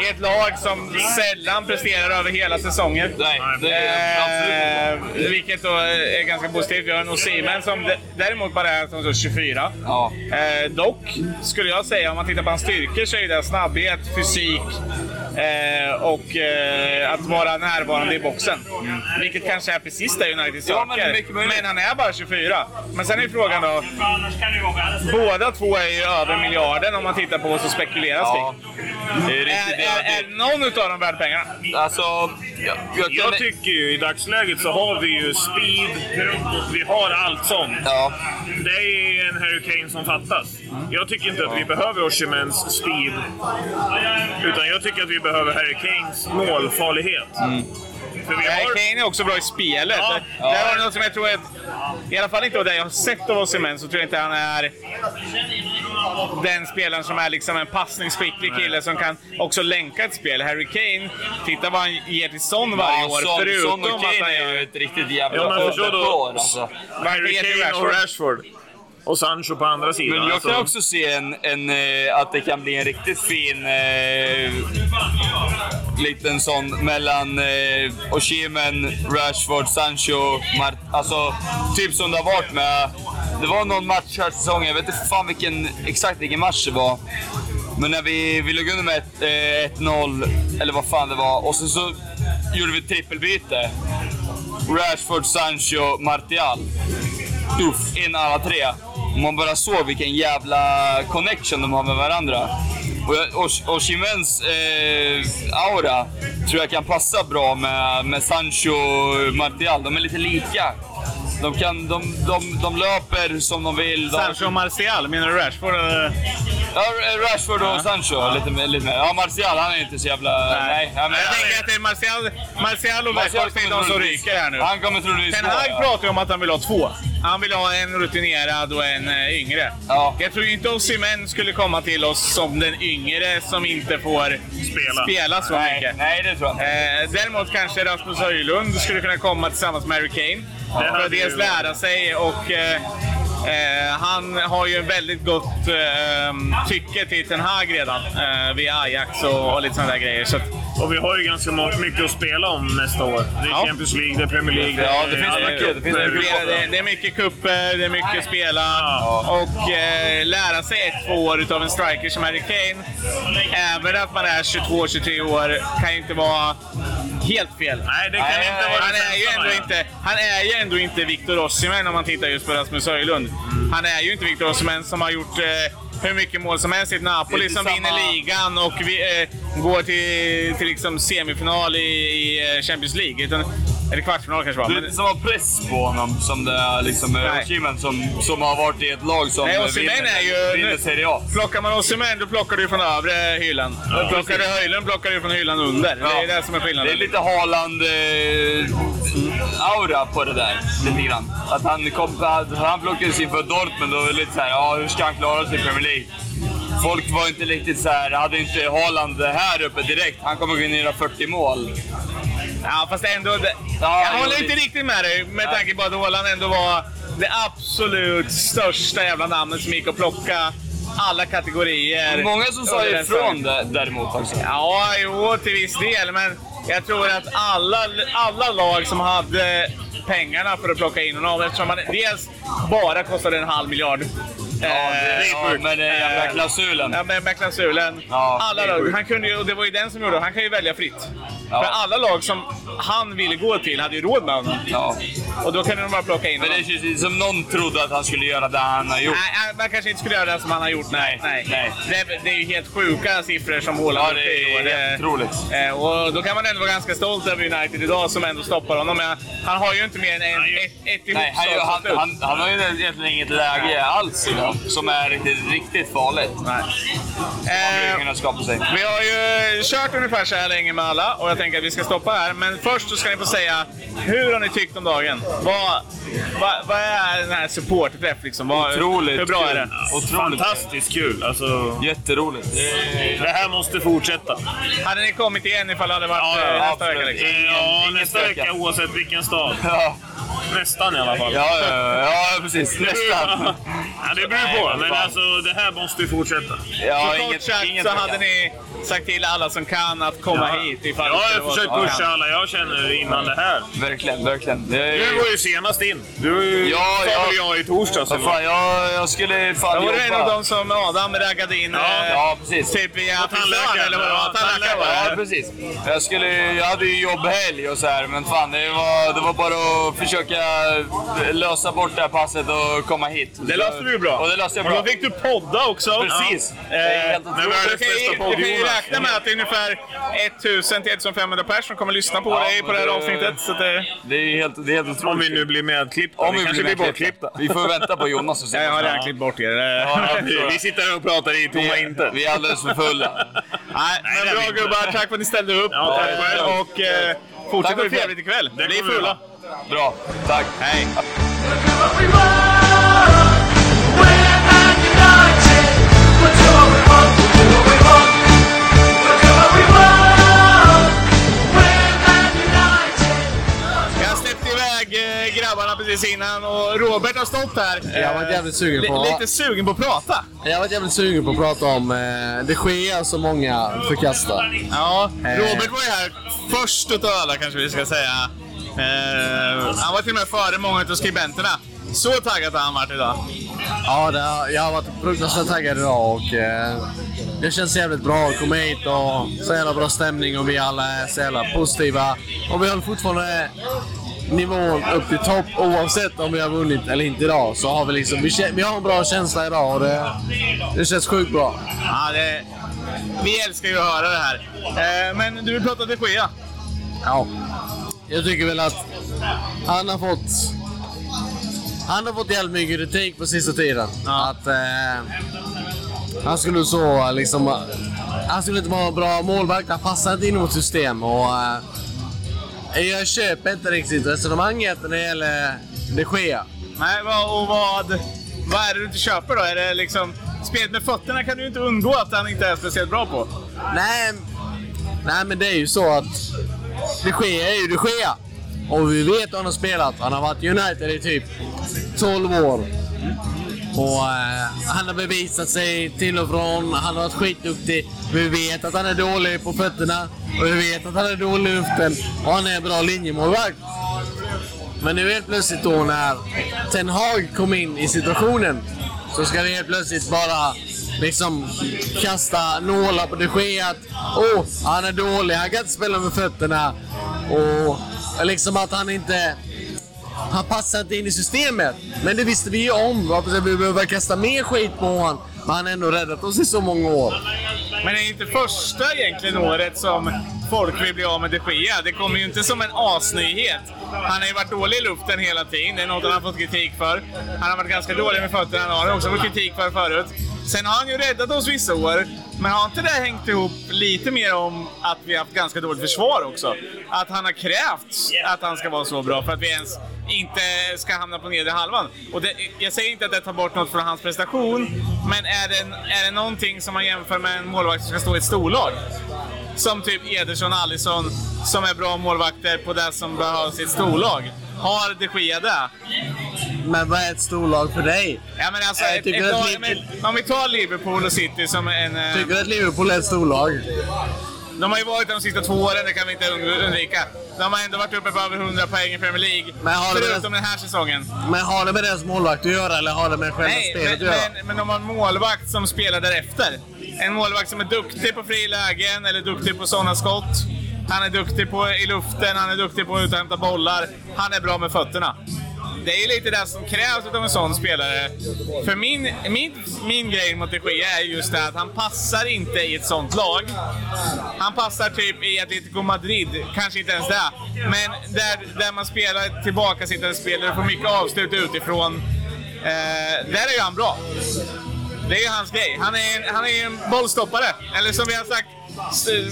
[SPEAKER 3] I ett lag som sällan presterar över hela säsongen.
[SPEAKER 8] Nej, det är.
[SPEAKER 3] Eh, vilket då är ganska positivt. Vi har en Osimhen som däremot bara är som så 24.
[SPEAKER 8] Ja.
[SPEAKER 3] Eh, dock skulle jag säga, om man tittar på hans styrkor, så är det snabbhet, fysik eh, och eh, att vara närvarande i boxen. Vilket kanske är precis det United
[SPEAKER 8] Ja, men
[SPEAKER 3] söker.
[SPEAKER 8] mycket möjligt.
[SPEAKER 3] men han är bara 24. Men sen är frågan då, båda två är ju över miljarden om man tittar på vad som spekuleras
[SPEAKER 8] Ja,
[SPEAKER 3] kring.
[SPEAKER 8] det är
[SPEAKER 3] Är,
[SPEAKER 8] riktigt.
[SPEAKER 3] är, är någon utav dem värd pengarna?
[SPEAKER 8] Alltså, jag, jag, kan,
[SPEAKER 4] Jag tycker ju i dagsläget så har vi ju speed, vi har allt sånt.
[SPEAKER 8] Ja,
[SPEAKER 4] Det är en Harry Kane som fattas. Jag tycker inte att vi behöver Osimhens speed. Utan jag tycker att vi behöver Harry Kanes målfarlighet. För vi har...
[SPEAKER 3] Kane är också bra i spelet.
[SPEAKER 4] Ja.
[SPEAKER 3] Det där var något som jag tror att, i alla fall inte av det jag har sett av Osimhen, så tror jag inte han är den spelaren som är liksom en passningsskicklig kille som kan också länka ett spel. Harry Kane, titta vad han ger till Son varje
[SPEAKER 8] ja
[SPEAKER 3] år.
[SPEAKER 8] Son,
[SPEAKER 3] förutom
[SPEAKER 8] Son och
[SPEAKER 3] att han
[SPEAKER 8] Kane är ju ett riktigt jävla
[SPEAKER 4] Ja, men förstå då-
[SPEAKER 8] par, alltså.
[SPEAKER 4] Harry Kane och
[SPEAKER 3] Rashford.
[SPEAKER 4] Och Sancho på andra sidan.
[SPEAKER 8] Men jag
[SPEAKER 4] alltså.
[SPEAKER 8] kan också se en, en, eh, att det kan bli en riktigt fin eh, liten sån mellan eh, Oshimen, Rashford, Sancho, Mart alltså typ som det har varit med... Det var någon match här säsongen, jag vet inte fan vilken, exakt vilken match det var. Men när vi, vi låg under med ett, eh, 1-0, eller vad fan det var, och sen så gjorde vi ett trippelbyte. Rashford, Sancho, Martial. Tuff, in alla tre. Och man bara såg vilken jävla connection de har med varandra. Och, och, och Chimens eh, aura tror jag kan passa bra med, med Sancho och Martial. De är lite lika. De, kan, de, de, de löper som de vill. De,
[SPEAKER 3] Sancho och Martial, menar du Rashford? eller?
[SPEAKER 8] Ja, Rashford och Sancho lite mer. Lite mer. Ja, Martial han är inte så jävla... Nej. ja, men-
[SPEAKER 3] jag tänker att det är Martial, Martial och
[SPEAKER 8] Martial
[SPEAKER 3] Rashford är de som ryker här nu.
[SPEAKER 8] Han kommer troligtvis
[SPEAKER 3] Ten Hag
[SPEAKER 8] ja.
[SPEAKER 3] pratar ju om att han vill ha två. Han vill ha en rutinerad och en eh, yngre.
[SPEAKER 8] Ja.
[SPEAKER 3] Jag tror inte Osimhen skulle komma till oss som den yngre som inte får
[SPEAKER 4] Spela.
[SPEAKER 3] spela så
[SPEAKER 8] Nej,
[SPEAKER 3] mycket.
[SPEAKER 8] nej, det tror jag inte.
[SPEAKER 3] Eh, däremot kanske Rasmus Höjlund skulle kunna komma tillsammans med Harry Kane. För att dels lära sig och eh, eh, han har ju väldigt gott eh, tycke till Ten Hag redan. Eh, via Ajax och, och lite sådana där grejer. Så att,
[SPEAKER 4] Och vi har ju ganska mycket att spela om nästa år. Det är
[SPEAKER 3] Ja.
[SPEAKER 4] Champions League, det är Premier League.
[SPEAKER 8] Ja,
[SPEAKER 4] är
[SPEAKER 8] det finns
[SPEAKER 4] alla
[SPEAKER 8] mycket, det finns
[SPEAKER 3] det, det är mycket kupper, det är mycket spela
[SPEAKER 4] Ja.
[SPEAKER 3] och eh, lära sig ett, två år utav en striker som Harry Kane. Även att man är 22-23 år kan ju inte vara helt fel.
[SPEAKER 4] Nej, det kan
[SPEAKER 8] Nej,
[SPEAKER 4] inte vara
[SPEAKER 3] Han är, ju ändå inte, han är ju ändå inte Victor Osimhen om man tittar just på Rasmus Höjlund. Han är ju inte Victor Osimhen som har gjort eh, hur mycket mål som helst i Napoli som
[SPEAKER 8] samma-
[SPEAKER 3] vinner ligan och vi, eh, går till, till liksom semifinal i, i eh, Champions League. Utan, eller kvartsfinal kanske var.
[SPEAKER 8] Det är inte samma press på honom som det är liksom med. Osimhen som, som har varit i ett lag som
[SPEAKER 3] Nej,
[SPEAKER 8] eh, vinner,
[SPEAKER 3] är ju-
[SPEAKER 8] vinner Serie A.
[SPEAKER 3] Plockar man Osimhen då plockar du från övre hyllan. Och plockar du Höjlund plockar du från hyllan under. Det är det som är
[SPEAKER 8] Det
[SPEAKER 3] skillnaden.
[SPEAKER 8] är lite Haaland-aura på det där. Lite grann. Att han, kom, han plockades in för Dortmund och var lite såhär, ja hur ska han klara sig i Premier League? Folk var inte riktigt så här, hade inte Haaland här uppe direkt. Han kommer gå in och göra 40 mål.
[SPEAKER 3] Ja, fast ändå...
[SPEAKER 8] Ja,
[SPEAKER 3] jag håller inte riktigt med dig med tanke på att Haaland ändå var det absolut största jävla namnet som gick att plocka alla kategorier.
[SPEAKER 8] Många som sa ifrån däremot också.
[SPEAKER 3] Ja, jo, till viss del. Men jag tror att alla, alla lag som hade pengarna för att plocka in honom, eftersom han dels bara kostade en halv miljard. Ja,
[SPEAKER 8] det, ja, med den jävla klausulen.
[SPEAKER 3] Ja, med, med klausulen.
[SPEAKER 8] Ja,
[SPEAKER 3] alla
[SPEAKER 8] är
[SPEAKER 3] lag.
[SPEAKER 8] sjukt.
[SPEAKER 3] Han kunde ju, och det var ju den som gjorde. Han kan ju välja fritt.
[SPEAKER 8] Ja.
[SPEAKER 3] För alla lag som han ville gå till hade ju råd med honom.
[SPEAKER 8] Ja.
[SPEAKER 3] Och då kunde de bara plocka in
[SPEAKER 8] Men det känns som någon trodde att han skulle göra det han har gjort.
[SPEAKER 3] Nej, man kanske inte skulle göra det som han har gjort. Nej, nej.
[SPEAKER 8] Nej.
[SPEAKER 3] Det, är, det är ju helt sjuka siffror som Haaland
[SPEAKER 8] Ja, det är helt otroligt.
[SPEAKER 3] Eh, och då kan man ändå vara ganska stolt över United idag som ändå stoppar honom. Men han har ju inte mer än en, ett, ett
[SPEAKER 8] Nej, han, han, han, han har ju egentligen inget läge alls idag som är riktigt, riktigt farligt.
[SPEAKER 3] Nej. Eh,
[SPEAKER 8] skapa sig.
[SPEAKER 3] Vi har ju kört ungefär så här länge med alla och jag tänker att vi ska stoppa här. Men först så ska ni få säga, hur har ni tyckt om dagen? Vad, vad, vad är den här supportträff liksom? Vad,
[SPEAKER 8] Otroligt
[SPEAKER 3] Hur bra
[SPEAKER 8] kul.
[SPEAKER 3] är det?
[SPEAKER 8] Otroligt.
[SPEAKER 9] Fantastiskt kul. Alltså,
[SPEAKER 8] Jätteroligt.
[SPEAKER 9] det här måste fortsätta.
[SPEAKER 3] Hade ni kommit igen ifall det hade varit
[SPEAKER 9] Ja,
[SPEAKER 3] eh, nästa vecka?
[SPEAKER 8] absolut.
[SPEAKER 3] Liksom?
[SPEAKER 9] Ja,
[SPEAKER 8] ingen
[SPEAKER 9] nästa vecka oavsett vilken stad.
[SPEAKER 8] Ja,
[SPEAKER 9] Nästan i alla fall.
[SPEAKER 8] ja, ja, ja precis. [LAUGHS] Nästan.
[SPEAKER 9] Ja, det beror på, men alltså det här måste ju fortsätta.
[SPEAKER 8] Ja,
[SPEAKER 3] Så kort
[SPEAKER 8] inget,
[SPEAKER 3] sagt
[SPEAKER 8] inget
[SPEAKER 3] så hade ni sagt till alla som kan att komma hit ifall
[SPEAKER 9] Jag
[SPEAKER 3] det skulle
[SPEAKER 9] har försökt pusha alla jag känner innan det här.
[SPEAKER 8] Verkligen, verkligen. Det är-
[SPEAKER 9] Du var ju senast in. Du
[SPEAKER 8] Ja,
[SPEAKER 9] sa
[SPEAKER 8] ja.
[SPEAKER 9] väl jag i torsdags? Eller?
[SPEAKER 8] fan, jag, jag skulle fan
[SPEAKER 3] Då var det en av
[SPEAKER 8] jobba.
[SPEAKER 3] dem som Adam raggade in.
[SPEAKER 8] Ja,
[SPEAKER 3] eh,
[SPEAKER 8] ja, precis.
[SPEAKER 3] Typ via
[SPEAKER 9] tandläkaren.
[SPEAKER 3] eller vad det var.
[SPEAKER 9] Ja,
[SPEAKER 3] Tandläkaren var
[SPEAKER 8] Ja,
[SPEAKER 3] det.
[SPEAKER 8] precis. Jag, skulle, jag hade ju jobbhelg och så här, men fan det var, det var bara att försöka lösa bort det här passet och komma hit.
[SPEAKER 3] Det löste du bra.
[SPEAKER 8] Och det löste jag
[SPEAKER 3] Och
[SPEAKER 8] bra.
[SPEAKER 3] då fick du podda också.
[SPEAKER 8] Precis.
[SPEAKER 3] Ja.
[SPEAKER 8] Det är helt
[SPEAKER 3] Eh,
[SPEAKER 8] otroligt.
[SPEAKER 3] Räkna med att det är ungefär 1000-1500 personer som kommer lyssna på
[SPEAKER 8] Ja,
[SPEAKER 3] dig på det här
[SPEAKER 8] det-
[SPEAKER 3] avsnittet. Så det,
[SPEAKER 8] Det är helt, det är helt otroligt.
[SPEAKER 9] Om vi nu blir medklippta.
[SPEAKER 8] Om
[SPEAKER 9] vi
[SPEAKER 8] vi
[SPEAKER 9] kanske
[SPEAKER 8] blir
[SPEAKER 9] blir
[SPEAKER 8] bortklippta. Vi får vänta på Jonas och se. [LAUGHS]
[SPEAKER 3] ja, jag har redan klippt bort er.
[SPEAKER 8] Ja, [LAUGHS]
[SPEAKER 9] Vi sitter här och pratar i tomma intet.
[SPEAKER 8] Vi är alldeles för fulla. [LAUGHS]
[SPEAKER 3] Nej,
[SPEAKER 9] det
[SPEAKER 3] men bra gubbar. Tack för att ni ställde upp.
[SPEAKER 9] Ja, tack
[SPEAKER 3] Eh, och eh, fortsätt ha
[SPEAKER 8] ikväll.
[SPEAKER 3] trevligt ikväll.
[SPEAKER 9] Det
[SPEAKER 3] Bli
[SPEAKER 9] kommer vi
[SPEAKER 3] fulla.
[SPEAKER 8] Bra, tack.
[SPEAKER 3] Hej. Precis innan och Robert har stått här.
[SPEAKER 10] Jag var jävligt sugen på-
[SPEAKER 3] Lite sugen på att prata.
[SPEAKER 10] Jag var jävligt sugen på att prata om eh, det sker så många förkastar.
[SPEAKER 3] Ja,
[SPEAKER 10] Eh.
[SPEAKER 3] Robert var ju här först utav alla kanske vi ska säga. Eh, han var till och med före många av skribenterna. Så taggad har han varit idag.
[SPEAKER 10] Ja, det har, jag har varit fruktansvärt taggad idag och eh, det känns jävligt bra att komma hit och så jävla bra stämning och vi alla är så jävla positiva. Och vi håller fortfarande nivån upp till topp oavsett om vi har vunnit eller inte idag. Så har vi liksom, vi, vi har en bra känsla idag och det, det känns sjukt bra.
[SPEAKER 3] Ja, det, vi älskar ju att höra det här. Eh, men du vill prata de Gea.
[SPEAKER 10] Ja. Jag tycker väl att han har fått... Han har fått jävligt mycket kritik på sista tiden. Att eh, han skulle så liksom... Han skulle inte vara en bra målvakt. Han passar inte in i vårt system. Och, eh, jag köper inte riktigt resonemanget när det gäller de Gea.
[SPEAKER 3] Nej, vad, och vad, vad är det du inte köper då? Är det liksom... Spelet med fötterna kan du inte undgå att han inte är speciellt bra på.
[SPEAKER 10] Nej, nej men det är ju så att de Gea är ju de Gea. Och vi vet hur han har spelat. Han har varit United i typ 12 år. Och eh, han har bevisat sig till och från. Han har varit skitduktig. Vi vet att han är dålig på fötterna. Och vi vet att han är dålig i luften. Och han är en bra linjemålvakt. Men nu helt plötsligt då när Ten Hag kom in i situationen så ska vi helt plötsligt bara liksom kasta nålar på de Gea att oh, han är dålig, han kan inte spela med fötterna. Och liksom att han inte... Han passar inte in i systemet. Men det visste vi ju om. Varför vi behöver kasta mer skit på honom? Men han har ändå räddat oss i så många år.
[SPEAKER 3] Men det är inte första egentligen året som folk vill bli av med de Gea. Det kommer ju inte som en asnyhet. Han har ju varit dålig i luften hela tiden. Det är något han har fått kritik för. Han har varit ganska dålig med fötterna. Han har också fått kritik för förut. Sen har han ju räddat oss vissa år. Men har inte det hängt ihop lite mer om att vi har haft ganska dåligt försvar också? Att han har krävt att han ska vara så bra för att vi ens inte ska hamna på nedre halvan. Och det, jag säger inte att det tar bort något från hans prestation, men är det, är det någonting som man jämför med en målvakt som ska stå i ett storlag? Som typ Ederson Alisson, som är bra målvakter på det som behövs i ett storlag. Har de Gea det?
[SPEAKER 10] Men vad är ett storlag för dig?
[SPEAKER 3] Ja, men alltså,
[SPEAKER 10] Jag
[SPEAKER 3] ett, ett
[SPEAKER 10] Liv-
[SPEAKER 3] men, om vi tar Liverpool och City som en... eh,
[SPEAKER 10] Tycker du att Liverpool är ett storlag?
[SPEAKER 3] De har ju varit de sista två åren, det kan vi inte und- undvika. De har ändå varit uppe på över 100 poäng i Premier League.
[SPEAKER 10] Men har
[SPEAKER 3] förutom den här säsongen.
[SPEAKER 10] Men har det med deras målvakt att göra eller har det med själva
[SPEAKER 3] Nej,
[SPEAKER 10] spelet
[SPEAKER 3] men,
[SPEAKER 10] att göra?
[SPEAKER 3] men, men de har en målvakt som spelar därefter. En målvakt som är duktig på frilägen eller duktig på sådana skott. Han är duktig på i luften, han är duktig på att hämta bollar. Han är bra med fötterna. Det är ju lite det som krävs av en sån spelare. För min, min, min grej mot de Gea är just det att han passar inte i ett sånt lag. Han passar typ i Atletico Madrid, kanske inte ens det. Men där, där man spelar tillbakasittande spel, och får mycket avslut utifrån. Eh, där är ju han bra. Det är ju hans grej. Han är, en- han är en bollstoppare. Eller som vi har sagt,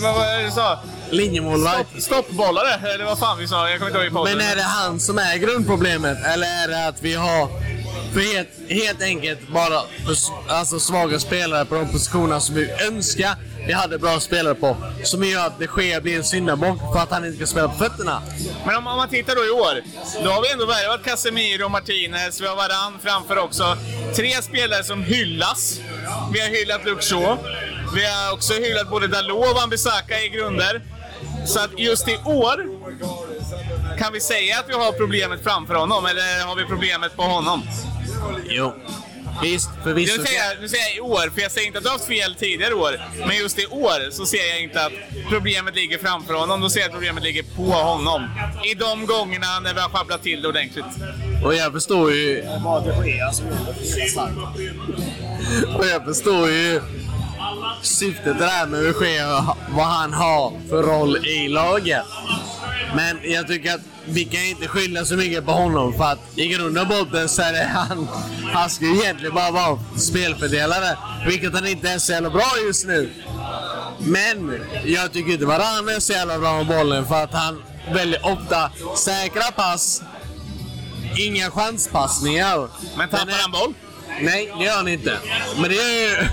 [SPEAKER 3] vad var det du sa?
[SPEAKER 10] Linjemålvakt.
[SPEAKER 3] Stopp, stoppbollare, eller vad fan vi sa. Jag kommer inte ihåg i podden.
[SPEAKER 10] Men är det han som är grundproblemet? Eller är det att vi har för helt, helt enkelt bara för, alltså svaga spelare på de positionerna som vi önskar vi hade bra spelare på. Som gör att det sker blir en syndabock för att han inte kan spela på fötterna.
[SPEAKER 3] Men om, om man tittar då i år, då har vi ändå värvat Casemiro, Martinez, vi har Varann framför också. Tre spelare som hyllas. Vi har hyllat Shaw. Vi har också hyllat både Dalot och Wan-Bissaka i grunder. Så att just i år kan vi säga att vi har problemet framför honom, eller har vi problemet på honom?
[SPEAKER 10] Jo. Visst,
[SPEAKER 3] Nu
[SPEAKER 10] förvisso.
[SPEAKER 3] säger, jag, nu säger jag i år, för jag säger inte att du har haft fel tidigare år. Men just i år så ser jag inte att problemet ligger framför honom. Då ser jag att problemet ligger på honom. I de gångerna när vi har sjabblat till det ordentligt.
[SPEAKER 10] Och jag förstår ju... Och jag förstår ju syftet där med hur sker vad han har för roll i laget. Men jag tycker att vi kan inte skylla så mycket på honom för att i grund och botten så är det han. Han ska egentligen bara vara spelfördelare, vilket han inte är så jävla bra just nu. Men jag tycker inte bara han är så jävla bra med bollen för att han väldigt ofta säkra pass Inga chanspassningar.
[SPEAKER 3] Men tappar han boll?
[SPEAKER 10] Nej, det gör han inte. Men det gör ju... [LAUGHS]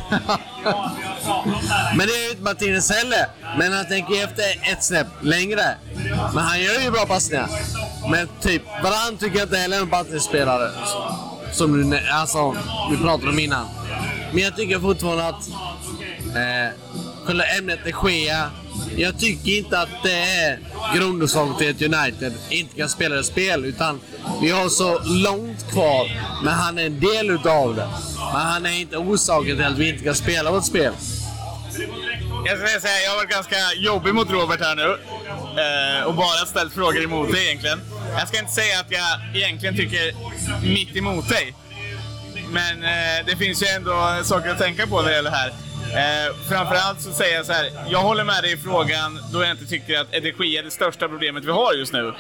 [SPEAKER 10] Men det gör ju inte Martinez heller. Men han tänker efter ett snäpp längre. Men han gör ju bra passningar. Men typ, Varann tycker jag inte heller är en spelare Som du, alltså, vi pratade om innan. Men jag tycker fortfarande att... Eh, själva ämnet är Gea. Jag tycker inte att det är grundorsaken till att United inte kan spela det spel. Utan vi har så långt kvar. Men han är en del utav det. Men han är inte orsaken till att vi inte kan spela vårt spel.
[SPEAKER 3] Jag ska säga, jag har varit ganska jobbig mot Robert här nu. Eh, och bara ställt frågor emot dig egentligen. Jag ska inte säga att jag egentligen tycker mitt emot dig. Men eh, det finns ju ändå saker att tänka på när det gäller det här. Eh, framförallt så säger jag så här, jag håller med dig i frågan då jag inte tycker att energi är det största problemet vi har just nu.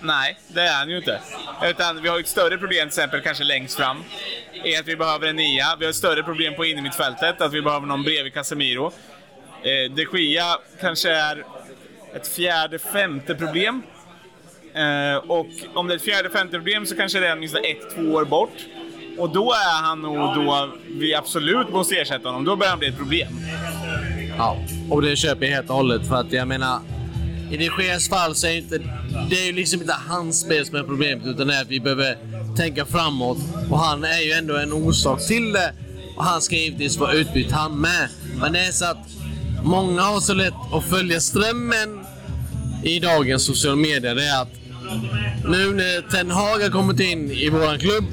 [SPEAKER 3] Nej, det är han ju inte. Utan vi har ett större problem till exempel kanske längst fram. Är att vi behöver en nia. Vi har ett större problem på innermittfältet, att vi behöver någon bredvid Casemiro. Eh, de Gia kanske är ett fjärde, femte problem. Eh, och om det är ett fjärde, femte problem så kanske det är åtminstone ett, två år bort. Och då är han nog då vi absolut måste ersätta honom. Då börjar han bli ett problem.
[SPEAKER 10] Ja, och det köper jag helt och hållet. För att jag menar, i de Geas fall så är det inte, det är ju liksom inte hans spel som är problemet, utan det är att vi behöver tänka framåt. Och han är ju ändå en orsak till det. Och han ska givetvis vara utbytt, han med. Men det är så att många har så lätt att följa strömmen i dagens sociala medier. Det är att nu när Ten Hag har kommit in i våran klubb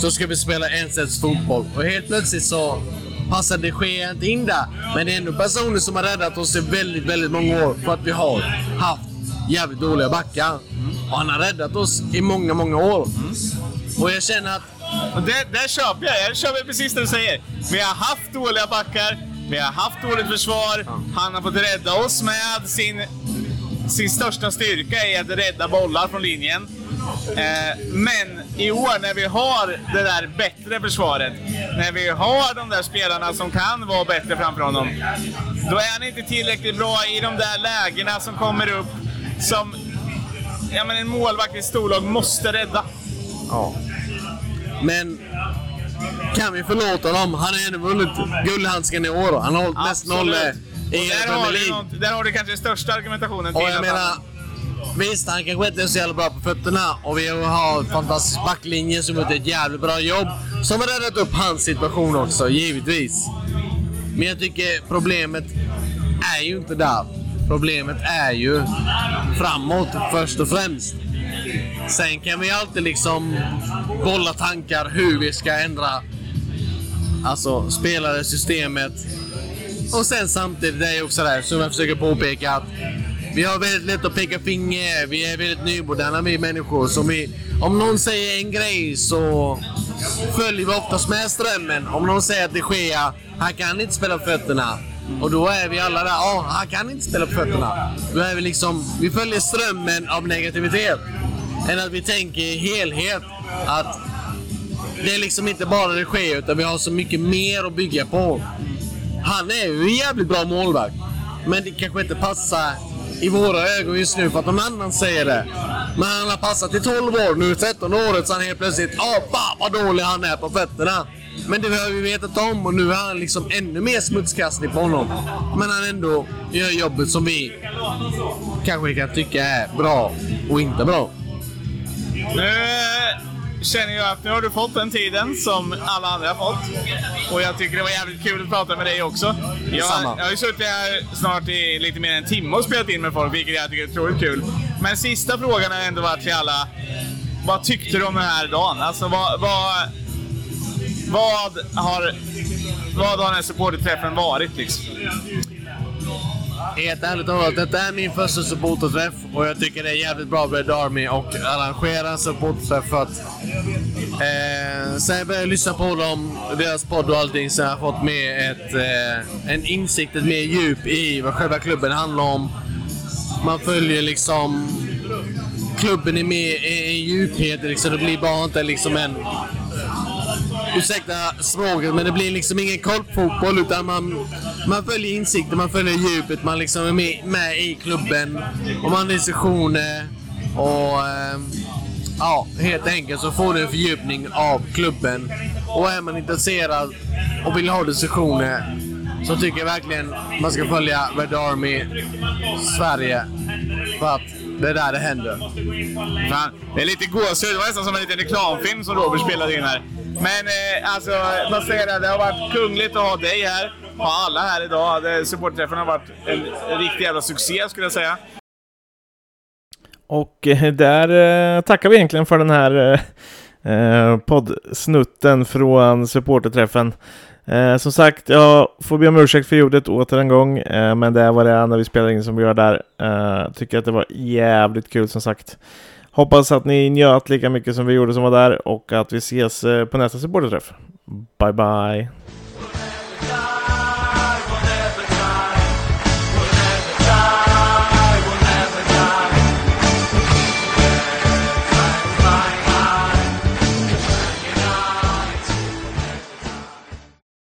[SPEAKER 10] så ska vi spela en sätts fotboll. Och helt plötsligt så passar det sker inte in där. Men det är ändå personer som har räddat oss i väldigt, väldigt många år för att vi har haft jävligt dåliga backar. Och han har räddat oss i många, många år. Och jag känner att...
[SPEAKER 3] Det, där köper jag. Jag köper precis det du säger. Vi har haft dåliga backar. Vi har haft dåligt försvar. Han har fått rädda oss med sin, sin största styrka i att rädda bollar från linjen. Eh, men i år när vi har det där bättre försvaret, när vi har de där spelarna som kan vara bättre framför honom, då är han inte tillräckligt bra i de där lägena som kommer upp som ja, men en målvakt i storlag måste rädda.
[SPEAKER 10] Ja. Men kan vi förlåta dem? Han har ändå vunnit guldhandsken i år. Han har hållit mest nollor i
[SPEAKER 3] Och
[SPEAKER 10] Premier League.
[SPEAKER 3] där har du kanske den största argumentationen
[SPEAKER 10] Och
[SPEAKER 3] till
[SPEAKER 10] jag menar,
[SPEAKER 3] han-
[SPEAKER 10] visst han kanske inte är så jävla bra på fötterna och vi har en fantastisk backlinje som gjort ett jävligt bra jobb. Som har räddat upp hans situation också, givetvis. Men jag tycker problemet är ju inte där. Problemet är ju framåt först och främst. Sen kan vi alltid liksom bolla tankar hur vi ska ändra alltså spelare, systemet. Och sen samtidigt är det också där som jag försöker påpeka att vi har väldigt lätt att peka finger. Vi är väldigt nymoderna vi människor. Så vi, om någon säger en grej så följer vi oftast med strömmen. Om någon säger att det sker, han kan inte spela på fötterna. Och då är vi alla där, ja, han kan inte spela på fötterna. Då är vi liksom, vi följer strömmen av negativitet. Än att vi tänker i helhet att det är liksom inte bara det sker utan vi har så mycket mer att bygga på. Han är ju en jävligt bra målvakt. Men det kanske inte passar i våra ögon just nu för att någon annan säger det. Men han har passat i 12 år nu, 13 året, så han helt plötsligt, ja oh, fan vad dålig han är på fötterna. Men det har vi vetat om och nu är han liksom ännu mer smutskastning på honom. Men han ändå gör jobbet som vi kanske kan tycka är bra och inte bra.
[SPEAKER 3] Eh, känner jag att nu har du fått den tiden som alla andra har fått. Och jag tycker det var jävligt kul att prata med dig också. Jag, jag har ju suttit här snart i lite mer än en timme och spelat in med folk, vilket jag tycker är otroligt kul. Men sista frågan har ändå varit till alla. Vad tyckte du om den här dagen? Alltså vad... vad vad har, vad har den här supporterträffen varit liksom?
[SPEAKER 10] Helt ärligt talat, detta är min första supporterträff och jag tycker det är jävligt bra Red Army och arrangera en supporterträff för att eh, sen jag började lyssna på dem, deras podd och allting, så har jag fått med ett, eh, en insikt, ett mer djup i vad själva klubben handlar om. Man följer liksom klubben är med i en djuphet, liksom. det blir bara inte liksom en ursäkta språket, men det blir liksom ingen korpfotboll utan man, man följer insikten, man följer djupet, man liksom är med, med i klubben och man har diskussioner och eh, ja, helt enkelt så får du en fördjupning av klubben. Och är man intresserad och vill ha diskussioner så tycker jag verkligen man ska följa Red Army Sverige för att det är där det händer.
[SPEAKER 3] Fan, det är lite gåshud. Det var nästan som en liten reklamfilm som Robert spelade in här. Men eh, alltså, vad säger jag? Det har varit kungligt att ha dig här. Ha alla här idag. Supporterträffen har varit en, riktig jävla succé skulle jag säga.
[SPEAKER 1] Och eh, där eh, tackar vi egentligen för den här eh, eh, poddsnutten från supporterträffen. Eh, som sagt, jag får be om ursäkt för ljudet åter en gång, eh, men det var det enda vi spelade in som vi gör där. Eh, tycker att det var jävligt kul som sagt. Hoppas att ni njöt lika mycket som vi gjorde som var där och att vi ses eh, på nästa supporterträff. Bye bye!